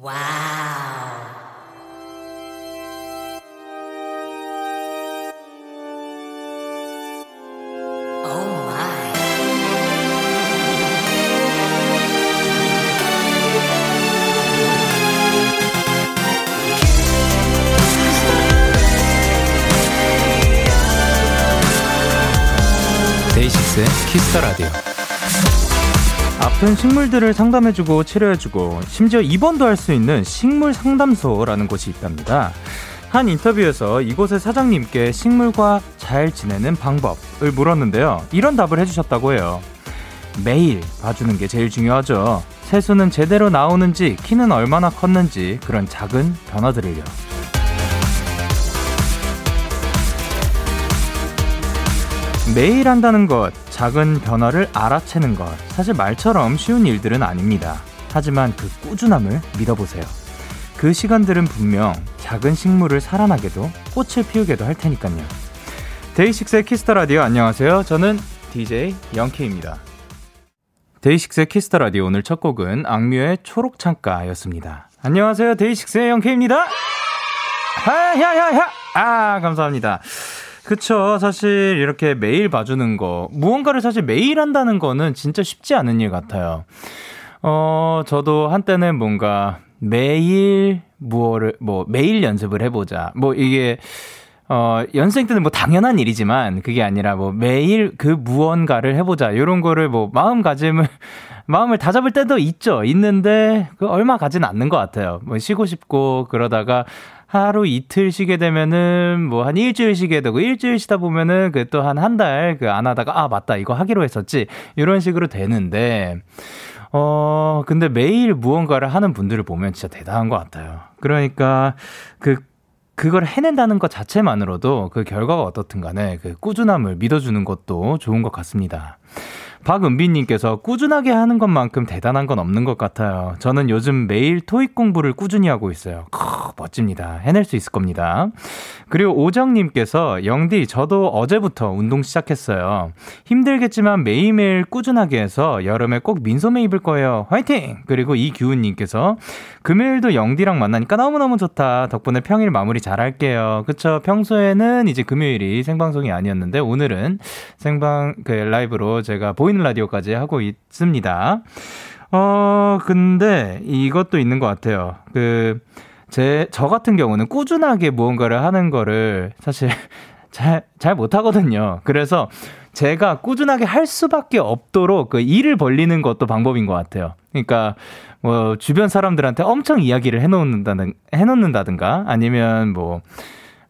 와우. 데이식스의 키스터 라디오. 아픈 식물들을 상담해주고 치료해주고 심지어 입원도 할 수 있는 식물 상담소라는 곳이 있답니다. 한 인터뷰에서 이곳의 사장님께 식물과 잘 지내는 방법을 물었는데요. 이런 답을 해주셨다고 해요. 매일 봐주는 게 제일 중요하죠. 세수는 제대로 나오는지, 키는 얼마나 컸는지, 그런 작은 변화들을요. 매일 한다는 것, 작은 변화를 알아채는 것, 사실 말처럼 쉬운 일들은 아닙니다. 하지만 그 꾸준함을 믿어보세요. 그 시간들은 분명 작은 식물을 살아나게도 꽃을 피우게도 할 테니까요. DAY6의 Kiss the Radio 안녕하세요. 저는 DJ Young K입니다. DAY6의 Kiss the Radio 오늘 첫 곡은 악뮤의 초록 창가였습니다. 안녕하세요. DAY6의 Young K입니다. 하야야야! 아, 감사합니다. 그쵸. 사실 이렇게 매일 봐주는 거, 무언가를 사실 매일 한다는 거는 진짜 쉽지 않은 일 같아요. 어, 저도 한때는 뭔가 매일 무엇을, 뭐, 매일 연습을 해보자. 뭐, 이게, 어, 연생 때는 뭐 당연한 일이지만 그게 아니라 뭐 매일 그 무언가를 해보자. 이런 거를 뭐 마음가짐을, 마음을 다잡을 때도 있죠. 있는데 그 얼마 가진 않는 것 같아요. 뭐 쉬고 싶고 그러다가 하루 이틀 쉬게 되면은 뭐 한 일주일 쉬게 되고 일주일 쉬다 보면은 그 또 한 한 달 그 안 하다가 아 맞다 이거 하기로 했었지 이런 식으로 되는데 어 근데 매일 무언가를 하는 분들을 보면 진짜 대단한 것 같아요. 그러니까 그 그걸 해낸다는 것 자체만으로도 그 결과가 어떻든 간에 그 꾸준함을 믿어주는 것도 좋은 것 같습니다. 박은비님께서 꾸준하게 하는 것만큼 대단한 건 없는 것 같아요. 저는 요즘 매일 토익 공부를 꾸준히 하고 있어요. 크, 멋집니다. 해낼 수 있을 겁니다. 그리고 오정님께서 영디, 저도 어제부터 운동 시작했어요. 힘들겠지만 매일매일 꾸준하게 해서 여름에 꼭 민소매 입을 거예요. 화이팅! 그리고 이규훈님께서 금요일도 영디랑 만나니까 너무너무 좋다. 덕분에 평일 마무리 잘 할게요. 그쵸? 평소에는 이제 금요일이 생방송이 아니었는데 오늘은 생방, 그 라이브로 제가 보이는 라디오까지 하고 있습니다. 어, 근데 이것도 있는 것 같아요. 그, 제, 저 같은 경우는 꾸준하게 무언가를 하는 거를 사실 잘, 잘 못하거든요. 그래서 제가 꾸준하게 할 수밖에 없도록 그 일을 벌리는 것도 방법인 것 같아요. 그러니까 뭐 주변 사람들한테 엄청 이야기를 해놓는다든, 해놓는다든가 아니면 뭐,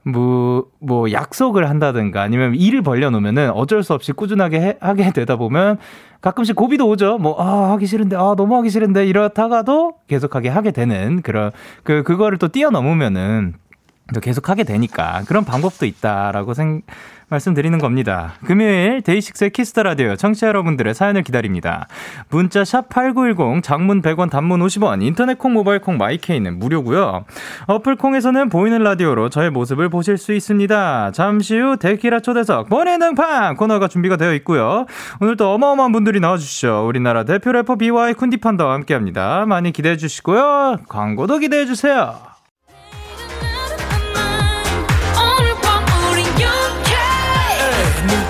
뭐, 뭐, 약속을 한다든가 아니면 일을 벌려놓으면은 어쩔 수 없이 꾸준하게 해, 하게 되다 보면 가끔씩 고비도 오죠. 뭐, 아, 하기 싫은데, 아, 너무 하기 싫은데 이렇다가도 계속하게 하게 되는 그런, 그, 그거를 또 뛰어넘으면은 또 계속 하게 되니까 그런 방법도 있다라고 생, 말씀드리는 겁니다. 금요일 DAY6의 Kiss the Radio 청취자 여러분들의 사연을 기다립니다. 문자 샵 8910 장문 100원 단문 50원 인터넷 콩 모바일 콩 마이케이는 무료고요. 어플 콩에서는 보이는 라디오로 저의 모습을 보실 수 있습니다. 잠시 후 데키라 초대석 본의 등판 코너가 준비가 되어 있고요. 오늘 도 어마어마한 분들이 나와주시죠. 우리나라 대표 래퍼 비와이 쿤디판다와 함께합니다. 많이 기대해 주시고요. 광고도 기대해 주세요.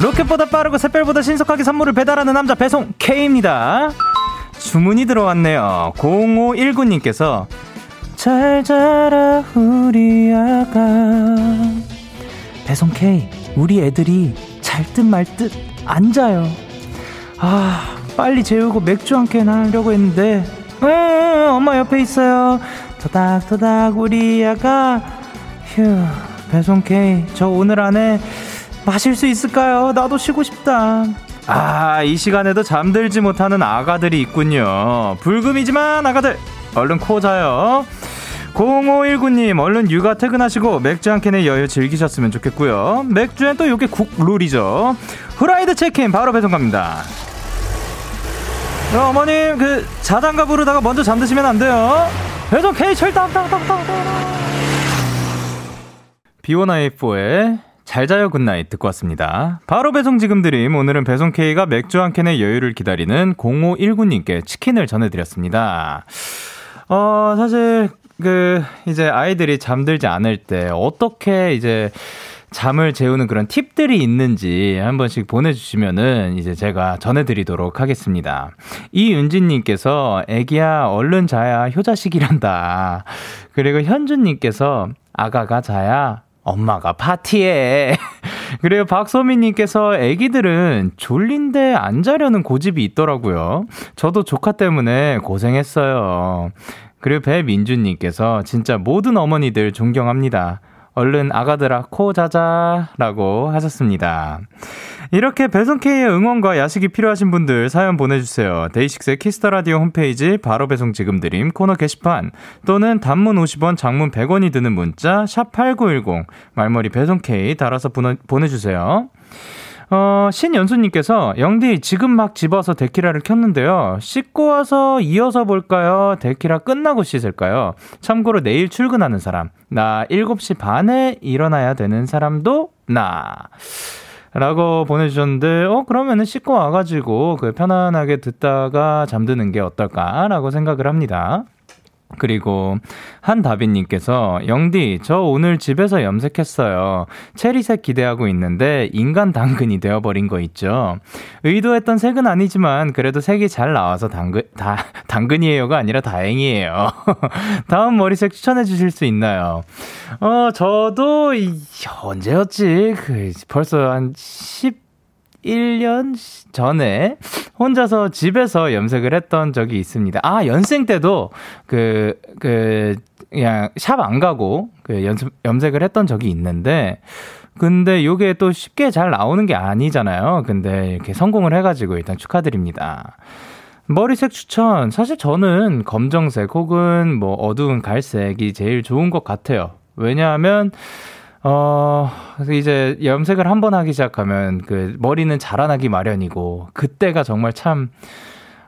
로켓보다 빠르고 샛별보다 신속하게 선물을 배달하는 남자 배송 K입니다. 주문이 들어왔네요. 0519님께서 잘 자라 우리 아가 배송 K 우리 애들이 잘 듯 말 듯 안 자요. 아 빨리 재우고 맥주 한 캔 하려고 했는데 응, 엄마 옆에 있어요. 토닥토닥 우리 아가 휴 배송 K 저 오늘 안에 마실 수 있을까요? 나도 쉬고 싶다. 아, 이 시간에도 잠들지 못하는 아가들이 있군요. 불금이지만 아가들, 얼른 코 자요. 0519님, 얼른 육아 퇴근하시고 맥주 한 캔의 여유 즐기셨으면 좋겠고요. 맥주엔 또 요게 국룰이죠. 후라이드 체킨 바로 배송 갑니다. 야, 어머님, 그, 자장가 부르다가 먼저 잠드시면 안 돼요. 배송 K 철당, 땅, 땅, 땅, 땅. B1I4의 잘 자요 굿나잇 듣고 왔습니다. 바로 배송 지금 드림. 오늘은 배송 K가 맥주 한 캔의 여유를 기다리는 0519님께 치킨을 전해드렸습니다. 어, 사실, 그, 이제 아이들이 잠들지 않을 때 어떻게 이제 잠을 재우는 그런 팁들이 있는지 한 번씩 보내주시면은 이제 제가 전해드리도록 하겠습니다. 이윤진님께서 애기야 얼른 자야 효자식이란다. 그리고 현주님께서 아가가 자야 엄마가 파티해. 그래요. 박소민님께서 애기들은 졸린데 안 자려는 고집이 있더라고요. 저도 조카 때문에 고생했어요. 그리고 배민주님께서 진짜 모든 어머니들 존경합니다. 얼른 아가들아 코 자자라고 하셨습니다. 이렇게 배송K의 응원과 야식이 필요하신 분들 사연 보내주세요. 데이식스의 키스터라디오 홈페이지 바로 배송 지금 드림 코너 게시판 또는 단문 50원 장문 100원이 드는 문자 샵8910 말머리 배송K 달아서 보내주세요. 어, 신연수님께서, 영디, 지금 막 집어서 데키라를 켰는데요. 씻고 와서 이어서 볼까요? 데키라 끝나고 씻을까요? 참고로 내일 출근하는 사람. 나 7시 반에 일어나야 되는 사람도 나. 라고 보내주셨는데, 어, 그러면은 씻고 와가지고, 그 편안하게 듣다가 잠드는 게 어떨까라고 생각을 합니다. 그리고 한다빈님께서 영디 저 오늘 집에서 염색했어요. 체리색 기대하고 있는데 인간 당근이 되어버린 거 있죠. 의도했던 색은 아니지만 그래도 색이 잘 나와서 당근 다 당근이에요가 아니라 다행이에요. 다음 머리색 추천해 주실 수 있나요? 어 저도 이, 언제였지? 그 벌써 한 10. 1년 전에 혼자서 집에서 염색을 했던 적이 있습니다. 아, 연생 때도 그, 그, 그냥 샵 안 가고 그 연습, 염색을 했던 적이 있는데, 근데 요게 또 쉽게 잘 나오는 게 아니잖아요. 근데 이렇게 성공을 해가지고 일단 축하드립니다. 머리색 추천. 사실 저는 검정색 혹은 뭐 어두운 갈색이 제일 좋은 것 같아요. 왜냐하면, 어, 이제 염색을 한 번 하기 시작하면 그 머리는 자라나기 마련이고 그때가 정말 참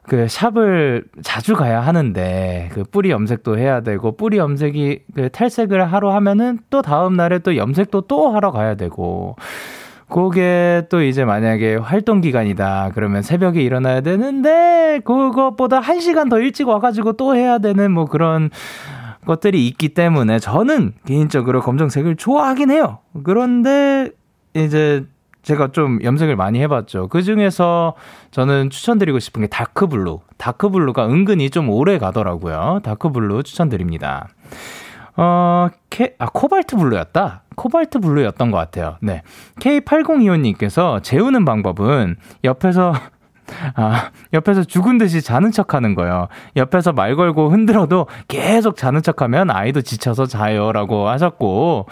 그 샵을 자주 가야 하는데 그 뿌리 염색도 해야 되고 뿌리 염색이 그 탈색을 하러 하면은 또 다음 날에 또 염색도 또 하러 가야 되고 그게 또 이제 만약에 활동 기간이다 그러면 새벽에 일어나야 되는데 그것보다 한 시간 더 일찍 와 가지고 또 해야 되는 뭐 그런 것들이 있기 때문에 저는 개인적으로 검정색을 좋아하긴 해요. 그런데 이제 제가 좀 염색을 많이 해봤죠. 그 중에서 저는 추천드리고 싶은 게 dark blue. Dark blue가 은근히 좀 오래 가더라고요. Dark blue 추천드립니다. 어, K, 아, 코발트 블루였다? 코발트 블루였던 것 같아요. 네. K8025님께서 재우는 방법은 옆에서 아, 옆에서 죽은 듯이 자는 척 하는 거예요. 옆에서 말 걸고 흔들어도 계속 자는 척 하면 아이도 지쳐서 자요. 라고 하셨고,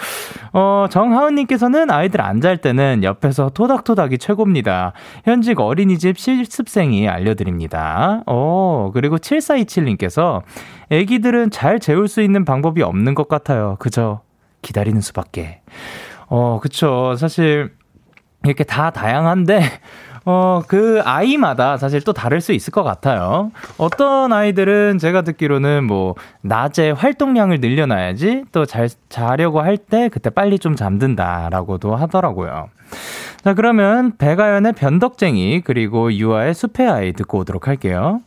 어, 정하은님께서는 아이들 안 잘 때는 옆에서 토닥토닥이 최고입니다. 현직 어린이집 실습생이 알려드립니다. 어, 그리고 7427님께서 애기들은 잘 재울 수 있는 방법이 없는 것 같아요. 그저 기다리는 수밖에. 어, 그쵸. 사실, 이렇게 다 다양한데, 어, 그 아이마다 사실 또 다를 수 있을 것 같아요. 어떤 아이들은 제가 듣기로는 뭐, 낮에 활동량을 늘려놔야지 또 잘, 자려고 할 때 그때 빨리 좀 잠든다라고도 하더라고요. 자, 그러면 백아연의 변덕쟁이 그리고 유아의 숲의 아이 듣고 오도록 할게요.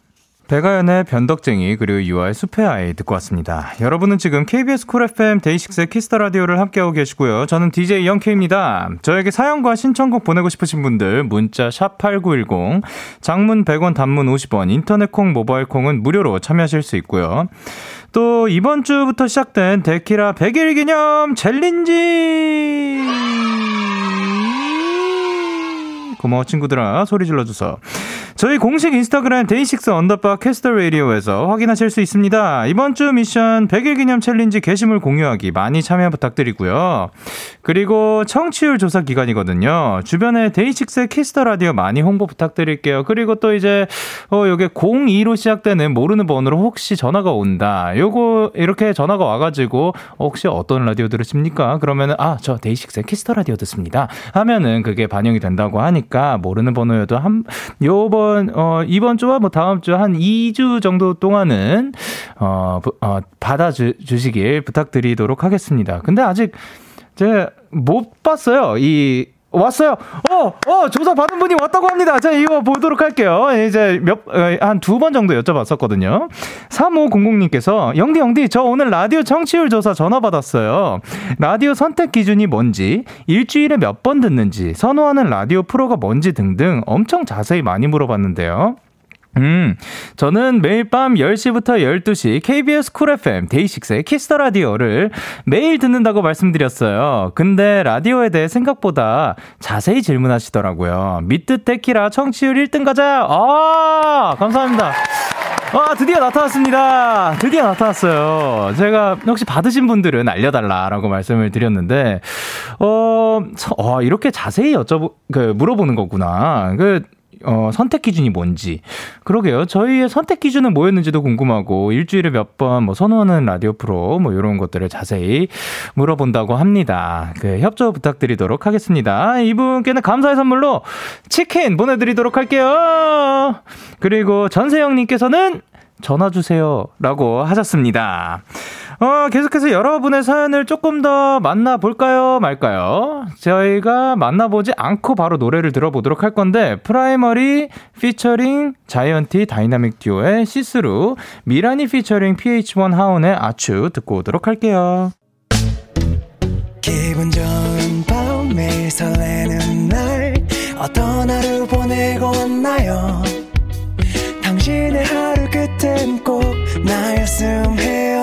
백아연의 변덕쟁이 그리고 유아의 숲의 아이 듣고 왔습니다. 여러분은 지금 KBS 쿨 FM 데이식스의 키스터 라디오를 함께하고 계시고요. 저는 DJ Young K입니다. 저에게 사연과 신청곡 보내고 싶으신 분들 문자 샵 #8910 장문 100원, 단문 50원, 인터넷 콩, 모바일 콩은 무료로 참여하실 수 있고요. 또 이번 주부터 시작된 데키라 100일 기념 challenge 고마워 친구들아 소리 질러줘서 저희 공식 인스타그램 DAY6 underbar Kiss the Radio에서 확인하실 수 있습니다. 이번 주 미션 100일 기념 challenge 게시물 공유하기 많이 참여 부탁드리고요. 그리고 청취율 조사 기간이거든요. 주변에 DAY6 Kiss the Radio 많이 홍보 부탁드릴게요. 그리고 또 이제 어 요게 02로 시작되는 모르는 번호로 혹시 전화가 온다. 요거 이렇게 전화가 와가지고 혹시 어떤 라디오 들으십니까? 그러면은 아 저 데이식스 Kiss the 라디오 듣습니다. 하면은 그게 반영이 된다고 하니까 모르는 번호여도 한 요번 어 이번 주와 뭐 다음 주 한 2주 정도 동안은 어, 어 받아 주시길 부탁드리도록 하겠습니다. 근데 아직 제가 못 봤어요. 이 왔어요. 어, 어, 조사 받은 분이 왔다고 합니다. 자, 이거 보도록 할게요. 이제 몇, 어, 한두 번 정도 여쭤봤었거든요. 3500님께서, 영디, 영디, 저 오늘 라디오 청취율 조사 전화 받았어요. 라디오 선택 기준이 뭔지, 일주일에 몇 번 듣는지, 선호하는 라디오 프로가 뭔지 등등 엄청 자세히 많이 물어봤는데요. 음, 저는 매일 밤 10시부터 12시 KBS 쿨 FM 데이식스의 Kiss the 라디오를 매일 듣는다고 말씀드렸어요. 근데 라디오에 대해 생각보다 자세히 질문하시더라고요. 미트 테키라 청취율 1등 가자! 아, 감사합니다. 아, 드디어 나타났습니다. 드디어 나타났어요. 제가 혹시 받으신 분들은 알려달라라고 말씀을 드렸는데, 어, 어 이렇게 자세히 여쭤보, 그, 물어보는 거구나. 그, 어, 선택 기준이 뭔지. 그러게요. 저희의 선택 기준은 뭐였는지도 궁금하고, 일주일에 몇 번 뭐 선호하는 라디오 프로, 뭐 이런 것들을 자세히 물어본다고 합니다. 그 협조 부탁드리도록 하겠습니다. 이분께는 감사의 선물로 치킨 보내드리도록 할게요. 그리고 전세영님께서는 전화주세요. 라고 하셨습니다. 어, 계속해서 여러분의 사연을 조금 더 만나볼까요? 말까요? 저희가 만나보지 않고 바로 노래를 들어보도록 할 건데, 프라이머리 피처링 자이언티 다이나믹 듀오의 시스루, 미라니 피처링 PH1 하운의 아추 듣고 오도록 할게요. 기분 좋은 밤 매일 설레는 날 어떤 하루 보내고 왔나요 당신의 하루 끝엔 꼭 나였음 해요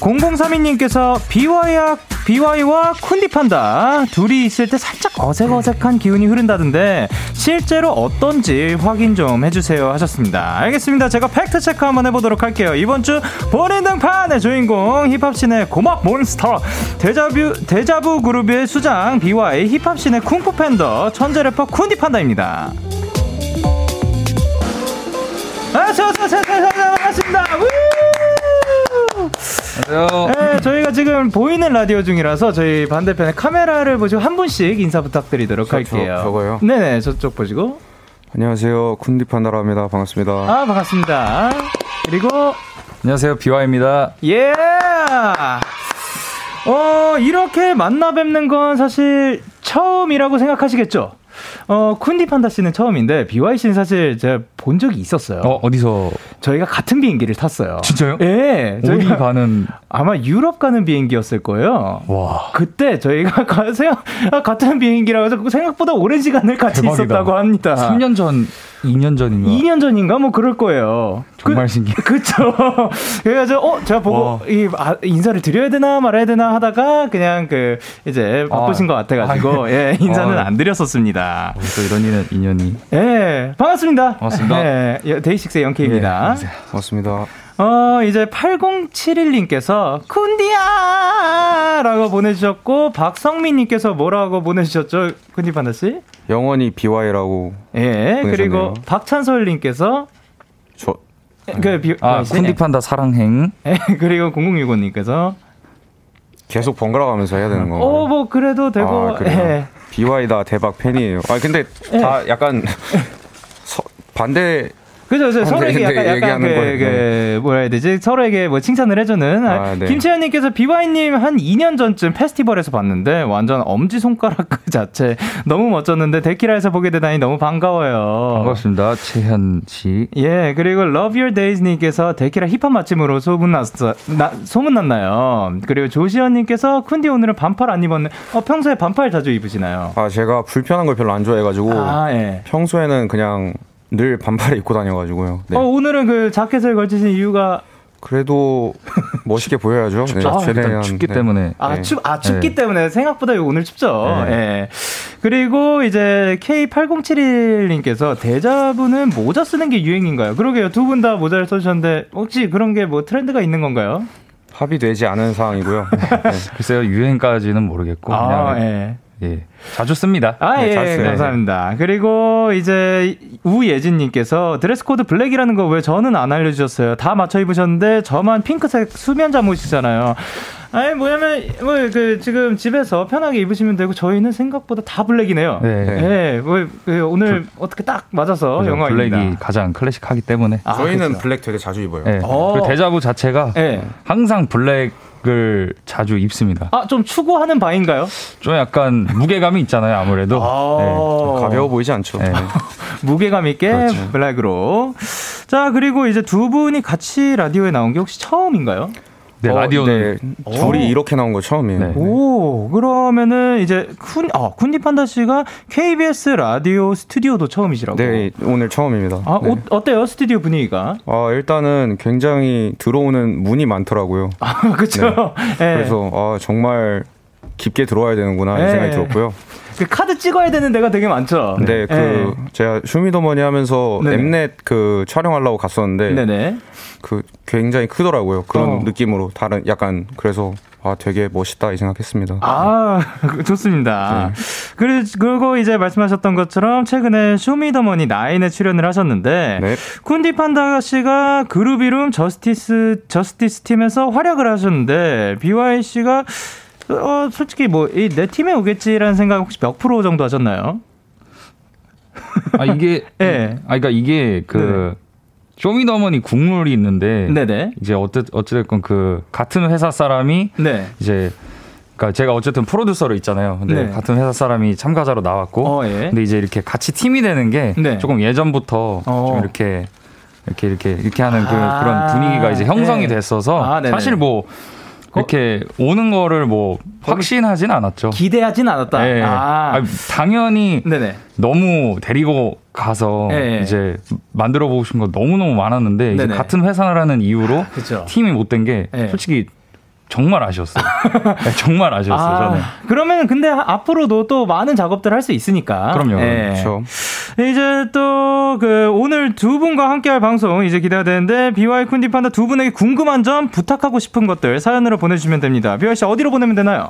0032님께서 BewhY와, BewhY와 쿤디 판다 둘이 있을 때 살짝 어색어색한 기운이 흐른다던데 실제로 어떤지 확인 좀 해주세요 하셨습니다. 알겠습니다. 제가 팩트 체크 한번 해보도록 할게요. 이번 주 본인 등판의 주인공 힙합씬의 고막 몬스터 데자뷰, 데자부 그룹의 수장 BewhY 힙합씬의 쿵푸 팬더 천재 래퍼 쿤디 판다입니다. 아, 저, 저, 저, 저, 저, 반갑습니다. 안녕하세요. 네, 저희가 지금 보이는 라디오 중이라서 저희 반대편에 카메라를 보시고 한 분씩 인사 부탁드리도록 저, 할게요. 저, 저거요? 네네, 저쪽 보시고. 안녕하세요. 쿤디 판다라입니다. 반갑습니다. 아, 반갑습니다. 그리고. 안녕하세요. 비와입니다. 예! 어, 이렇게 만나 뵙는 건 사실 처음이라고 생각하시겠죠? 어, 쿤디 판다 씨는 처음인데 BY 씨는 사실 제가 본 적이 있었어요. 어, 어디서? 저희가 같은 비행기를 탔어요. 진짜요? 예. 네, 어디 가는? 아마 유럽 가는 비행기였을 거예요. 와. 그때 저희가 가세요 같은 비행기라고 해서 생각보다 오랜 시간을 같이 대박이다. 있었다고 합니다. 3년 전 2년 전인가? 2년 전인가 뭐 그럴 거예요. 정말 그, 신기해. 그쵸. 그래가지고 어 제가 보고 이 아, 인사를 드려야 되나 말아야 되나 하다가 그냥 그 이제 바쁘신 아, 것 같아가지고 아, 예 인사는 아, 안 드렸었습니다. 어, 또 이런 일은 인연이. 예 반갑습니다. 반갑습니다. 예 데이식스의 영케입니다. 예, 반갑습니다. 어, 이제 8071님께서 쿤디야! 라고 보내주셨고, 박성민님께서 뭐라고 보내주셨죠? 쿤디 판다씨? 영원히 BY라고. 예, 보내셨네요. 그리고 박찬솔님께서. 저. 그, 비, 아, 쿤디 판다 사랑행. 예, 그리고 0065님께서. 계속 번갈아 가면서 해야 되는 거. 어, 뭐, 그래도 되고. 아, 예. BY다 대박 팬이에요. 아, 근데 다 예. 약간 서, 반대 그죠, 그죠. 서로에게 네, 약간, 네, 약간 그. 그, 뭐라 해야 되지? 서로에게 뭐 칭찬을 해주는. 아, 네. 김채연님께서 비와이님 한 2년 전쯤 페스티벌에서 봤는데 완전 엄지손가락 그 자체 너무 멋졌는데 데키라에서 보게 되다니 너무 반가워요. 반갑습니다. 채현 씨. 예, 그리고 Love Your Days님께서 데키라 힙합 맛집으로 소문났어, 나, 소문났나요? 그리고 조시현님께서 쿤디 오늘은 반팔 안 입었네. 어, 평소에 반팔 자주 입으시나요? 아 제가 불편한 걸 별로 안 좋아해가지고 아, 예. 평소에는 그냥 늘 반팔을 입고 다녀가지고요. 네. 어, 오늘은 그 자켓을 걸치신 이유가 그래도 멋있게 보여야죠. 네, 아, 최대한, 춥기 네. 때문에. 아, 네. 춥, 아, 춥기 네. 때문에 생각보다 오늘 춥죠. 네. 예. 그리고 이제 K8071님께서 대자분은 모자 쓰는 게 유행인가요? 그러게요. 두 분 다 모자를 써주셨는데 혹시 그런 게 뭐 트렌드가 있는 건가요? 합의되지 않은 사항이고요. 네. 글쎄요, 유행까지는 모르겠고. 아, 그냥, 예. 예. 자주 씁니다. 아, 네, 예, 잘 써요. 감사합니다. 그리고 이제 우예진님께서 드레스 코드 블랙이라는 거 왜 저는 안 알려주셨어요? 다 맞춰 입으셨는데 저만 핑크색 수면 잠옷이잖아요. 아니 뭐냐면 뭐 그 지금 집에서 편하게 입으시면 되고 저희는 생각보다 다 블랙이네요. 네. 예, 뭐, 그 오늘 어떻게 딱 맞아서 영화입니다. 블랙이 가장 클래식하기 때문에. 아, 저희는 그렇죠. 블랙 되게 자주 입어요. 예. 어. 그 데자부 자체가 예. 항상 블랙 을 자주 입습니다. 아, 좀 추구하는 바인가요? 좀 약간 무게감이 있잖아요, 아무래도. 아. 가벼워 보이지 않죠. 예. 예. 무게감 있게 그렇죠. 블랙으로. 자, 그리고 이제 두 분이 같이 라디오에 나온 게 혹시 처음인가요? 네, 어, 라디오는 네, 둘이 이렇게 나온 거 처음이에요. 네. 오, 그러면은 이제 쿤, 아, 쿤디 판다 씨가 KBS 라디오 스튜디오도 처음이시라고. 네, 오늘 처음입니다. 아, 네. 어, 어때요? 스튜디오 분위기가? 아, 일단은 굉장히 들어오는 문이 많더라고요. 아, 그쵸. 예. 그래서 아, 정말 깊게 들어와야 되는구나 이 네. 생각이 들었고요. 그 카드 찍어야 되는 데가 되게 많죠. 근데 그 예. 제가 슈미더머니 하면서 네네. 엠넷 그 촬영하려고 갔었는데 네네. 그 굉장히 크더라고요. 그런 어. 느낌으로 다른 약간 그래서 아 되게 멋있다 이 생각했습니다. 아, 좋습니다. 그리- 그리고 이제 말씀하셨던 것처럼 최근에 쇼미더머니 나인에 출연을 하셨는데 네. 쿤디 판다 씨가 그룹 이름 저스티스 저스티스 팀에서 활약을 하셨는데 BewhY 씨가 어 솔직히 뭐 내 팀에 오겠지라는 생각 혹시 몇 프로 정도 하셨나요? 아 이게 예. 아 그러니까 이게 그 네네. 쇼미더머니 국룰이 있는데 네네. 이제 어찌 어찌됐건 그 같은 회사 사람이 네. 이제 그러니까 제가 어쨌든 프로듀서로 있잖아요. 근데 네. 같은 회사 사람이 참가자로 나왔고 어, 예. 근데 이제 이렇게 같이 팀이 되는 게 네. 조금 예전부터 어. 좀 이렇게 이렇게 이렇게 이렇게 하는 그, 아. 그런 분위기가 이제 형성이 네. 됐어서 아. 사실 뭐 이렇게 오는 거를 뭐 확신하진 않았죠. 기대하진 않았다. 예. 아. 아니, 당연히 네네. 너무 데리고 가서 예. 이제 만들어 보고 싶은 거 너무 너무 많았는데 이제. 같은 회사라는 이유로 그쵸. 팀이 못 된게 예. 솔직히 정말 아쉬웠어요. 네, 정말 아쉬웠어요. 저는. 그러면 근데 앞으로도 또 많은 작업들 할 수 있으니까. 그럼요. 예. 그렇죠. 이제 또 그 오늘 두 분과 함께할 방송 이제 기대가 되는데 BY 쿤디 판다 두 분에게 궁금한 점 부탁하고 싶은 것들 사연으로 보내주시면 됩니다. BY 씨 어디로 보내면 되나요?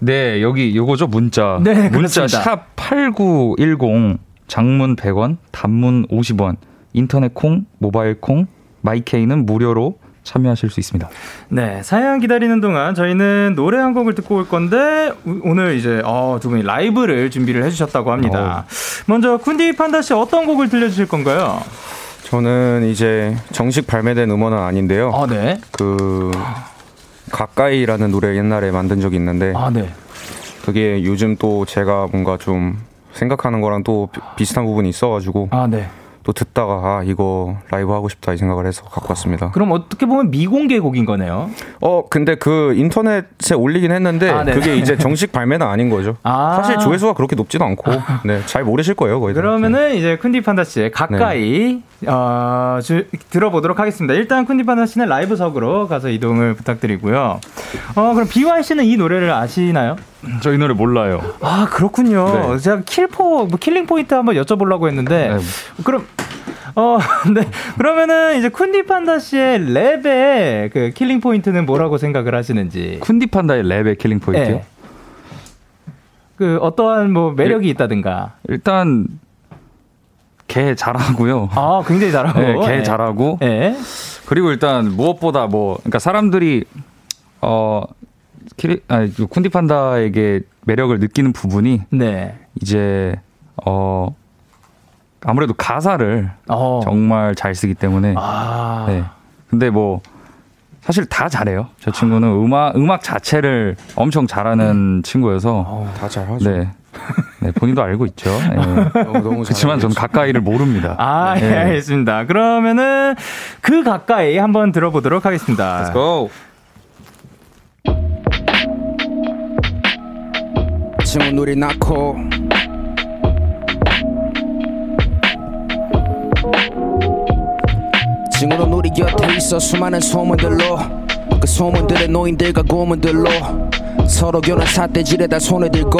네, 여기 요거죠 문자. 네, 문자. 샵 #8910 장문 100원, 단문 50원, 인터넷 콩, 모바일 콩, 마이케이는 무료로 참여하실 수 있습니다. 네 사연 기다리는 동안 저희는 노래 한 곡을 듣고 올 건데 우- 오늘 이제 어, 두 분이 라이브를 준비를 해주셨다고 합니다. 먼저 쿤디 판다 씨 어떤 곡을 들려주실 건가요? 저는 이제 정식 발매된 음원은 아닌데요. 아 네. 그 가까이라는 노래 옛날에 만든 적이 있는데 아 네. 그게 요즘 또 제가 뭔가 좀 생각하는 거랑 또 비- 비슷한 부분이 있어가지고 아 네. 또 듣다가 아 이거 라이브 하고 싶다 이 생각을 해서 갖고 왔습니다. 그럼 어떻게 보면 미공개 곡인 거네요. 어 근데 그 인터넷에 올리긴 했는데 아, 네. 그게 이제 정식 발매는 아닌 거죠. 아. 사실 조회수가 그렇게 높지도 않고 네, 잘 모르실 거예요 거의. 다. 그러면은 이제 쿤디 판다 씨의 가까이 어, 주- 들어보도록 하겠습니다. 일단 쿤디 판다 씨는 라이브석으로 가서 이동을 부탁드리고요. 어 그럼 BewhY 씨는 이 노래를 아시나요? 저 이 노래 몰라요. 아 그렇군요. 네. 제가 킬포 뭐 killing point 한번 여쭤보려고 했는데 네. 그럼 어, 네. 그러면은 이제 쿤디 판다 씨의 랩의 그 killing point는 뭐라고 생각을 하시는지. 쿤디 판다의 랩의 killing point요. 네. 그 어떠한 뭐 매력이 있다든가. 일단 개 잘하고요. 아, 굉장히 잘하고. 네, 개 예. 잘하고 예. 그리고 일단 무엇보다 뭐 그러니까 사람들이 어 키리 아니 그 쿤디 판다에게 매력을 느끼는 부분이 네. 이제 어 아무래도 가사를 어. 정말 잘 쓰기 때문에 아. 네. 근데 뭐 사실 다 잘해요. 저 친구는 음악 음악 자체를 엄청 잘하는 친구여서 어, 다 잘하죠. 네. 네, 본인도 알고 있죠. 네. 너무, 너무 그렇지만 전 가까이를 모릅니다. 아, 예, 네. 알겠습니다. 그러면은 그 가까이 한번 들어보도록 하겠습니다. Let's go. 친구 누리 낳고 친구는 우리 곁에 있어 수많은 소문들로. 그 소문들의 노인들과 고문들로 서로 교란 삿대질에다 손을 들고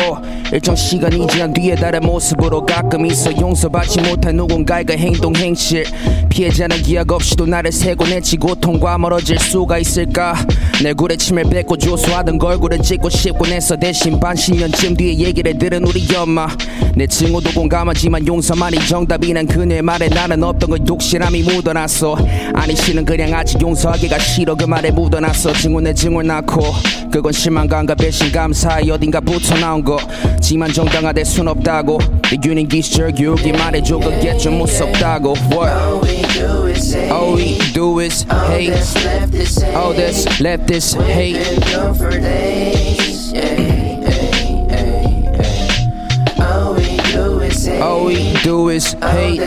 일정 시간이 지난 뒤에 다른 모습으로 가끔 있어 용서받지 못한 누군가의 그 행동 행실 피해자는 기약 없이도 나를 세고 내치 고통과 멀어질 수가 있을까? 내 굴에 침을 뱉고 조소하던 그 얼굴을 찍고 싶고 내서 대신 반신년쯤 뒤에 얘기를 들은 우리 엄마. 내 친구도 공감하지만 용서만이 정답이란 그녀의 말에 나는 없던 그 독실함이 묻어났어. 아니 씨는 그냥 아직 용서하기가 싫어 그 말에 묻어났어. 친구 내 증오를 낳고 그건 실망감 과 배신감 사이 어딘가 붙어 나온 거지만 정당화될 순 없다고 내 균인 기시절 교육이 말해줘 그게 좀 무섭다고 What? All we do is hate All that's left is hate All we do is hate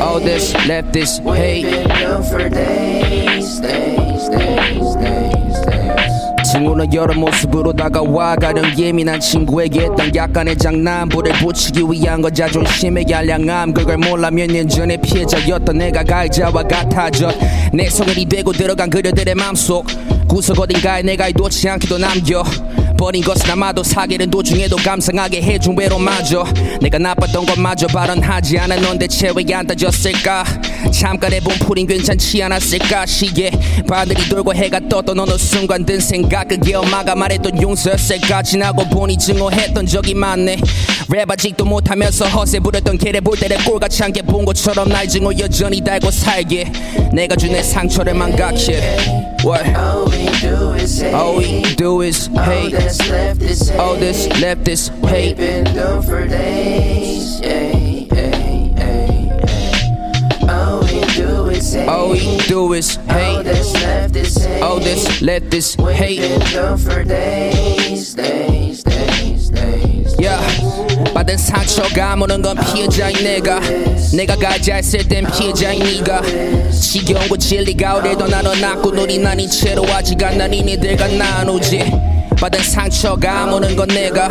All that's left is hate 친구는 여러 모습으로 다가와 가령 예민한 친구에게 했던 약간의 장난불을 붙이기 위한 건 자존심의 열량함. 그걸 몰라 몇 년 전에 피해자였던 내가 가해자와 같아져 내 성인이 되고 들어간 그녀들의 맘속. 구석 어딘가에 내가 놓지 않기도 남겨. 버린 것은 아마도 사귀는 도중에도 감상하게 해준 외로마저. 내가 나빴던 것마저 발언하지 대체 왜안 따졌을까 잠깐의 봄풀인 괜찮지 않았을까 시계. 바늘이 돌고 해가 떴던 어느 순간 든 생각 그게 엄마가 말했던 용서였을까. 지나고 보니 증오했던 적이 많네. 랩 아직도 못하면서 허세 부렸던 걔를 볼 때를 꼴같이 않게 본 것처럼 날 증오 여전히 달고 살게. 내가 준 내 상처를 망각해. What? All we do is hate. All that's left is hate. All we do is hate. All that's left is hate. Yeah. 받은 상처가 아무런 건 피해자인 내가. 내가 가자 했을 땐 피해자인 네가. 지겨운 거 진리가 오래도 나눠 낳고 놀이 난이 채로 아직 안난 이니들과 나누지. 받은 상처가 아무는 건 내가.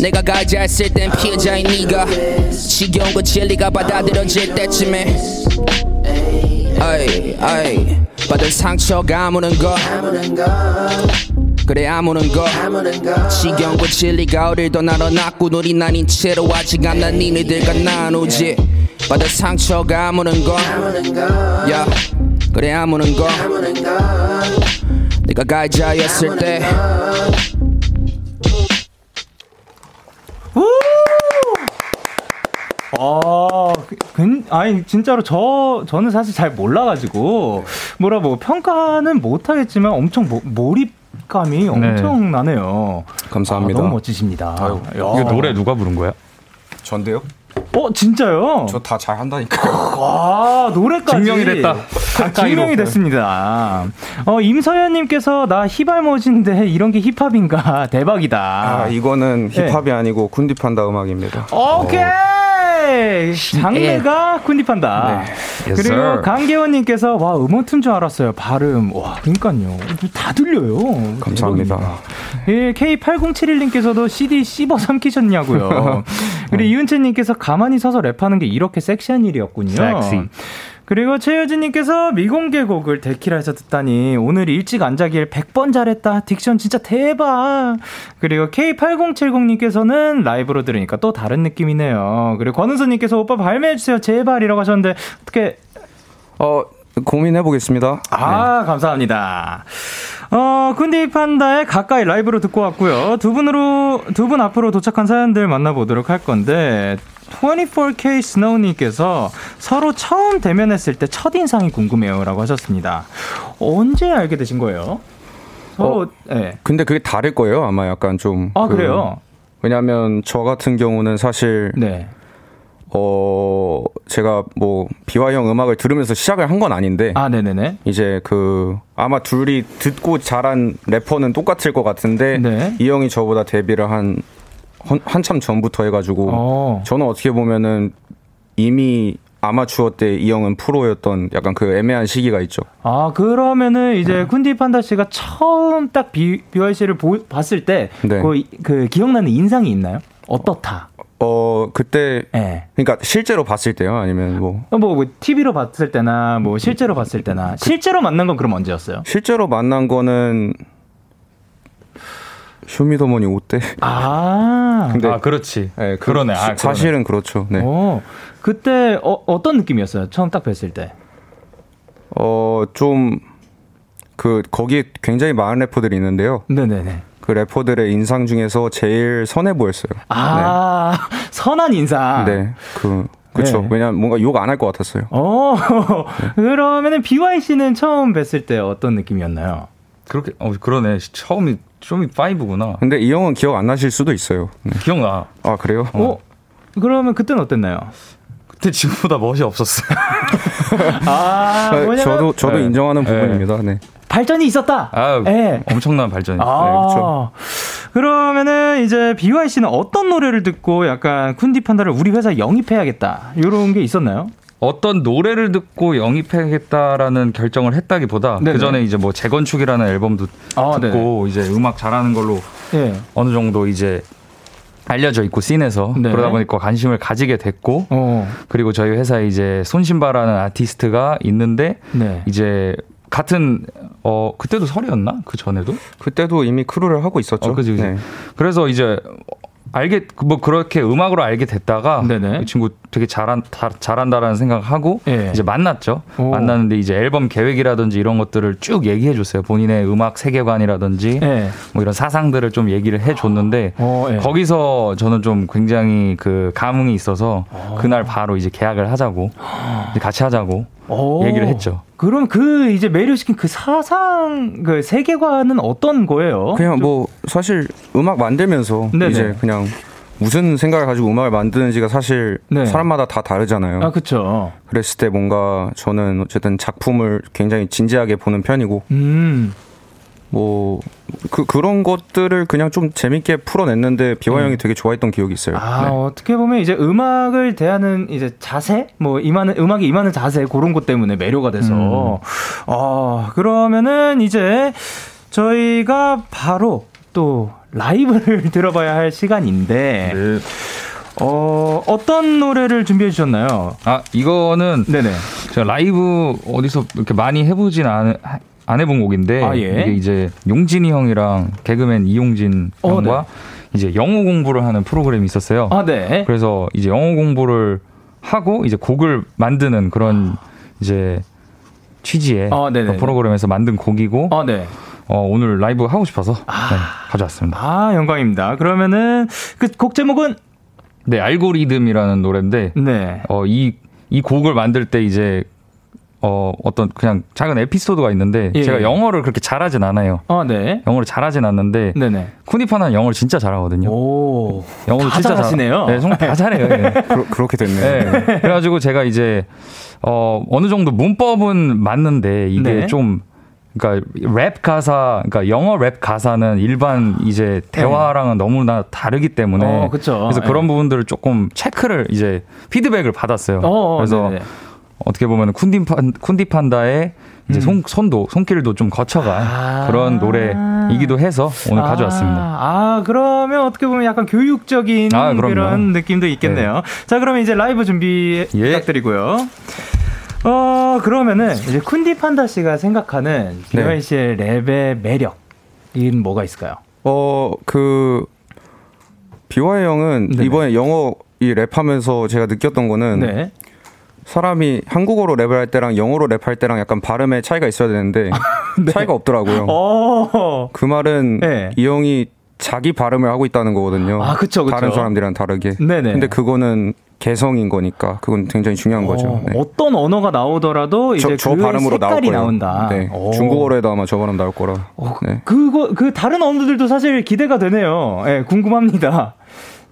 내가 가자 했을 땐 피해자인 네가. 지겨운 거 진리가 받아들여질 때쯤에 아이 아이. 받은 상처가 아무는 거. 그래 아무는 거. 거 진리가 어릴더 나눠 낳고 놀이 난인 채로 아직 안난 니네들과 나누지. 받은 상처가 아무는 거야 그래 아무는 거. 내가 가해자였을 때. 아, 괜- 아니 진짜로 저 저는 사실 잘 몰라가지고 뭐라 뭐 평가는 못하겠지만 엄청 모, 몰입감이 엄청 나네요. 감사합니다. 아, 너무 멋지십니다. 아유. 이거 노래 누가 부른 거야? 전데요? 어 진짜요? 저 다 잘 한다니까요. 와 노래까지 증명이 됐다. 가까이로. 증명이 됐습니다. 어 임서연님께서 나 힙알머지인데 이런 게 힙합인가 대박이다. 아, 이거는 네. 힙합이 아니고 쿤디판다 음악입니다. 오케이 장르가 쿤디판다. Yes, 그리고 sir. 강계원님께서 와 음원 튼 줄 알았어요. 발음 와 그러니까요 다 들려요. 감사합니다. 예, K8071님께서도 CD 씹어 삼키셨냐고요. 그리고 이은채님께서 가만히 서서 랩하는 게 이렇게 섹시한 일이었군요. 섹시. 그리고 최효진님께서 미공개 곡을 데키라에서 듣다니 오늘 일찍 안 자길 100번 잘했다. 딕션 진짜 대박. 그리고 K8070님께서는 라이브로 들으니까 또 다른 느낌이네요. 그리고 권은서님께서 오빠 발매해주세요. 제발이라고 하셨는데 어떻게 어, 고민해 보겠습니다. 아, 감사합니다. 어, 쿤디 판다의 가까이 라이브로 듣고 왔고요. 두 분으로, 두 분 앞으로 도착한 사연들 만나보도록 할 건데, 24K 스노우님께서 서로 처음 대면했을 때 첫인상이 궁금해요. 라고 하셨습니다. 언제 알게 되신 거예요? 서로, 네. 근데 그게 다를 거예요. 아마 약간 좀. 아, 그- 그래요? 왜냐면 저 같은 경우는 사실 네. 어 제가 뭐 비와형 음악을 들으면서 시작을 한 건 아닌데 아, 네네네. 이제 그 아마 둘이 듣고 자란 래퍼는 똑같을 것 같은데 네. 이 형이 저보다 데뷔를 한 한- 한참 전부터 해가지고 어. 저는 어떻게 보면은 이미 아마추어 때 이 형은 프로였던 약간 그 애매한 시기가 있죠. 아, 그러면은 네. 이제 쿤디 판다 씨가 처음 딱 비, BYC를 보, 봤을 때, 네. 그, 그 기억나는 인상이 있나요? 어떻다? 어 그때 예. 그러니까 실제로 봤을 때요 아니면 뭐 어, 뭐, 뭐, TV로 봤을 때나, 뭐, 실제로 봤을 때나, 실제로 만난 건 그럼 언제였어요? 실제로 만난 거는 쇼미더머니 5때. 아, 근데 아 그렇지. 네, 그- 그러네. 아, 사-. 사실은 그렇죠. 네. 어, 그때 어, 어떤 느낌이었어요? 처음 딱 뵀을 때. 어, 좀, 그, 거기에 굉장히 많은 래퍼들이 있는데요. 네네네. 그 래퍼들의 인상 중에서 제일 선해 보였어요. 아, 선한 인상. 네. 네. 그, 그쵸. 네. 왜냐면 뭔가 욕 안 할 것 같았어요. 어, 네. 그러면은 BYC는 처음 뵀을 때 어떤 느낌이었나요? 그렇게 어 그러네. 처음이 쇼미 5구나. 근데 이 형은 기억 안 나실 수도 있어요. 네. 기억나. 아, 그래요? 어? 그러면 그때는 어땠나요? 그때 지금보다 멋이 없었어요. 아, 아, 뭐냐면 저도, 저도 네. 인정하는 네. 부분입니다. 네. 발전이 있었다. 아, 예. 엄청난 발전이. 아, 그렇죠. 그러면은 이제 BYC는 어떤 노래를 듣고 약간 쿤디 판다를 우리 회사 영입해야겠다 이런 게 있었나요? 어떤 노래를 듣고 영입하겠다라는 결정을 했다기보다 네네. 그 전에 이제 뭐 재건축이라는 앨범도 아, 듣고 이제 음악 잘하는 걸로 예. 어느 정도 이제 알려져 있고 씬에서 네. 그러다 보니까 관심을 가지게 됐고 어, 그리고 저희 회사에 이제 손심바라는 아티스트가 있는데 네. 이제 같은 어 그때도 서리였나 그 전에도 그때도 이미 크루를 하고 있었죠. 어, 그지, 그지. 네. 그래서 이제 알게 뭐 그렇게 음악으로 알게 됐다가 네네. 이 친구 되게 잘한 다- 잘한다라는 생각하고 예. 이제 만났죠. 오. 만났는데 이제 앨범 계획이라든지 이런 것들을 쭉 얘기해 줬어요. 본인의 음악 세계관이라든지 예. 뭐 이런 사상들을 좀 얘기를 해 줬는데 어, 예. 거기서 저는 좀 굉장히 그 감흥이 있어서 아. 그날 바로 이제 계약을 하자고 같이 하자고 오. 얘기를 했죠. 그럼 그 이제 매료시킨 그 사상 그 세계관은 어떤 거예요? 그냥 뭐, 사실 음악 만들면서 네네. 이제 그냥 무슨 생각을 가지고 음악을 만드는지가 사실 네. 사람마다 다 다르잖아요. 아, 그쵸. 그랬을 때 뭔가 저는 어쨌든 작품을 굉장히 진지하게 보는 편이고 음. 뭐 그 그런 것들을 그냥 좀 재밌게 풀어냈는데 비화 음. 형이 되게 좋아했던 기억이 있어요. 아, 네. 어떻게 보면 이제 음악을 대하는 이제 자세? 뭐, 임하는, 음악에 임하는 자세, 그런 것 때문에 매료가 돼서. 어, 그러면은 이제 저희가 바로 또 라이브를 들어봐야 할 시간인데, 네. 어, 어떤 노래를 준비해 주셨나요? 아 이거는 네네. 제가 라이브 어디서 이렇게 많이 해보진 않, 안 해본 곡인데 아, 예. 이게 이제 용진이 형이랑 개그맨 이용진 어, 형과 네. 이제 영어 공부를 하는 프로그램이 있었어요. 아, 네. 그래서 이제 영어 공부를 하고 이제 곡을 만드는 그런 이제 취지의 어, 네네. 그 프로그램에서 만든 곡이고 아, 네. 어, 오늘 라이브 하고 싶어서 네, 가져왔습니다. 아, 영광입니다. 그러면은 그 곡 제목은? 네, 알고리즘이라는 노래인데 네. 어, 이, 이 곡을 만들 때 이제 어, 어떤 그냥 작은 에피소드가 있는데 예. 제가 영어를 그렇게 잘하진 않아요. 아, 네. 영어를 잘하진 않는데 네네. 쿠니파는 영어를 진짜 잘하거든요. 오. 영어도 다 진짜 잘- 잘하시네요. 네, 정말 다 잘해요. 네. 그러, 그렇게 됐네요. 네. 그래가지고 제가 이제 어 어느 정도 문법은 맞는데 이게 네. 좀 그러니까 랩 가사, 그러니까 영어 랩 가사는 일반 이제 대화랑은 너무나 다르기 때문에 어, 그쵸. 그래서 네. 그런 부분들을 조금 체크를 이제 피드백을 받았어요. 어, 그래서 네네. 어떻게 보면 쿤디 판 쿤디 판다의 이제 손, 손도 손길도 좀 거쳐간 음. 아. 그런 노래이기도 해서 오늘 아, 가져왔습니다. 아, 그러면 어떻게 보면 약간 교육적인 아. 그런 느낌도 있겠네요. 자, 그러면 이제 라이브 준비 예. 부탁드리고요. 어, 그러면은 이제 쿤디 판다 씨가 생각하는 네. 비원 씨의 랩의 매력인 뭐가 있을까요? 어, 그, 비화의 형은 네네. 이번에 영어 이 랩하면서 제가 느꼈던 거는 네. 사람이 한국어로 랩을 할 때랑 영어로 랩할 때랑 약간 발음의 차이가 있어야 되는데 차이가 없더라고요. 어. 그 말은 네. 이 형이 자기 발음을 하고 있다는 거거든요. 아, 그쵸, 그쵸. 다른 사람들이랑 다르게. 네네. 근데 그거는 개성인 거니까 그건 굉장히 중요한 거죠. 어, 네. 어떤 언어가 나오더라도 이제 저, 저그 발음으로 색깔이. 나온다. 네. 오. 중국어로 해도 아마 저 발음 나올 거라. 어, 네. 그거 그 다른 언어들도 사실 기대가 되네요. 예, 궁금합니다.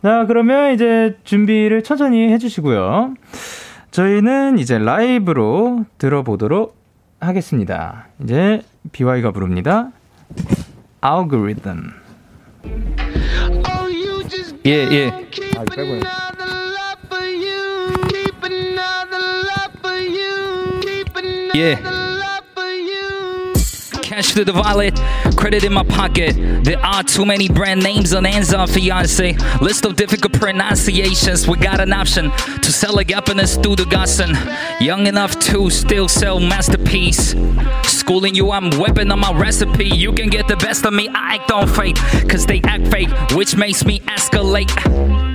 자, 그러면 이제 준비를 천천히 해 주시고요. 저희는 이제 라이브로 들어보도록 하겠습니다. 이제 BY가 부릅니다. 알고리즘. 예, 예. 아, 빼고 Yeah. Cash to the wallet, credit in my pocket. There are too many brand names on Amazon fiance. List of difficult pronunciations. We got an option to sell like happiness through the gossip. Young enough to still sell masterpiece. Schooling you, I'm whipping on my recipe. You can get the best of me, I act on fake. Cause they act fake, which makes me escalate.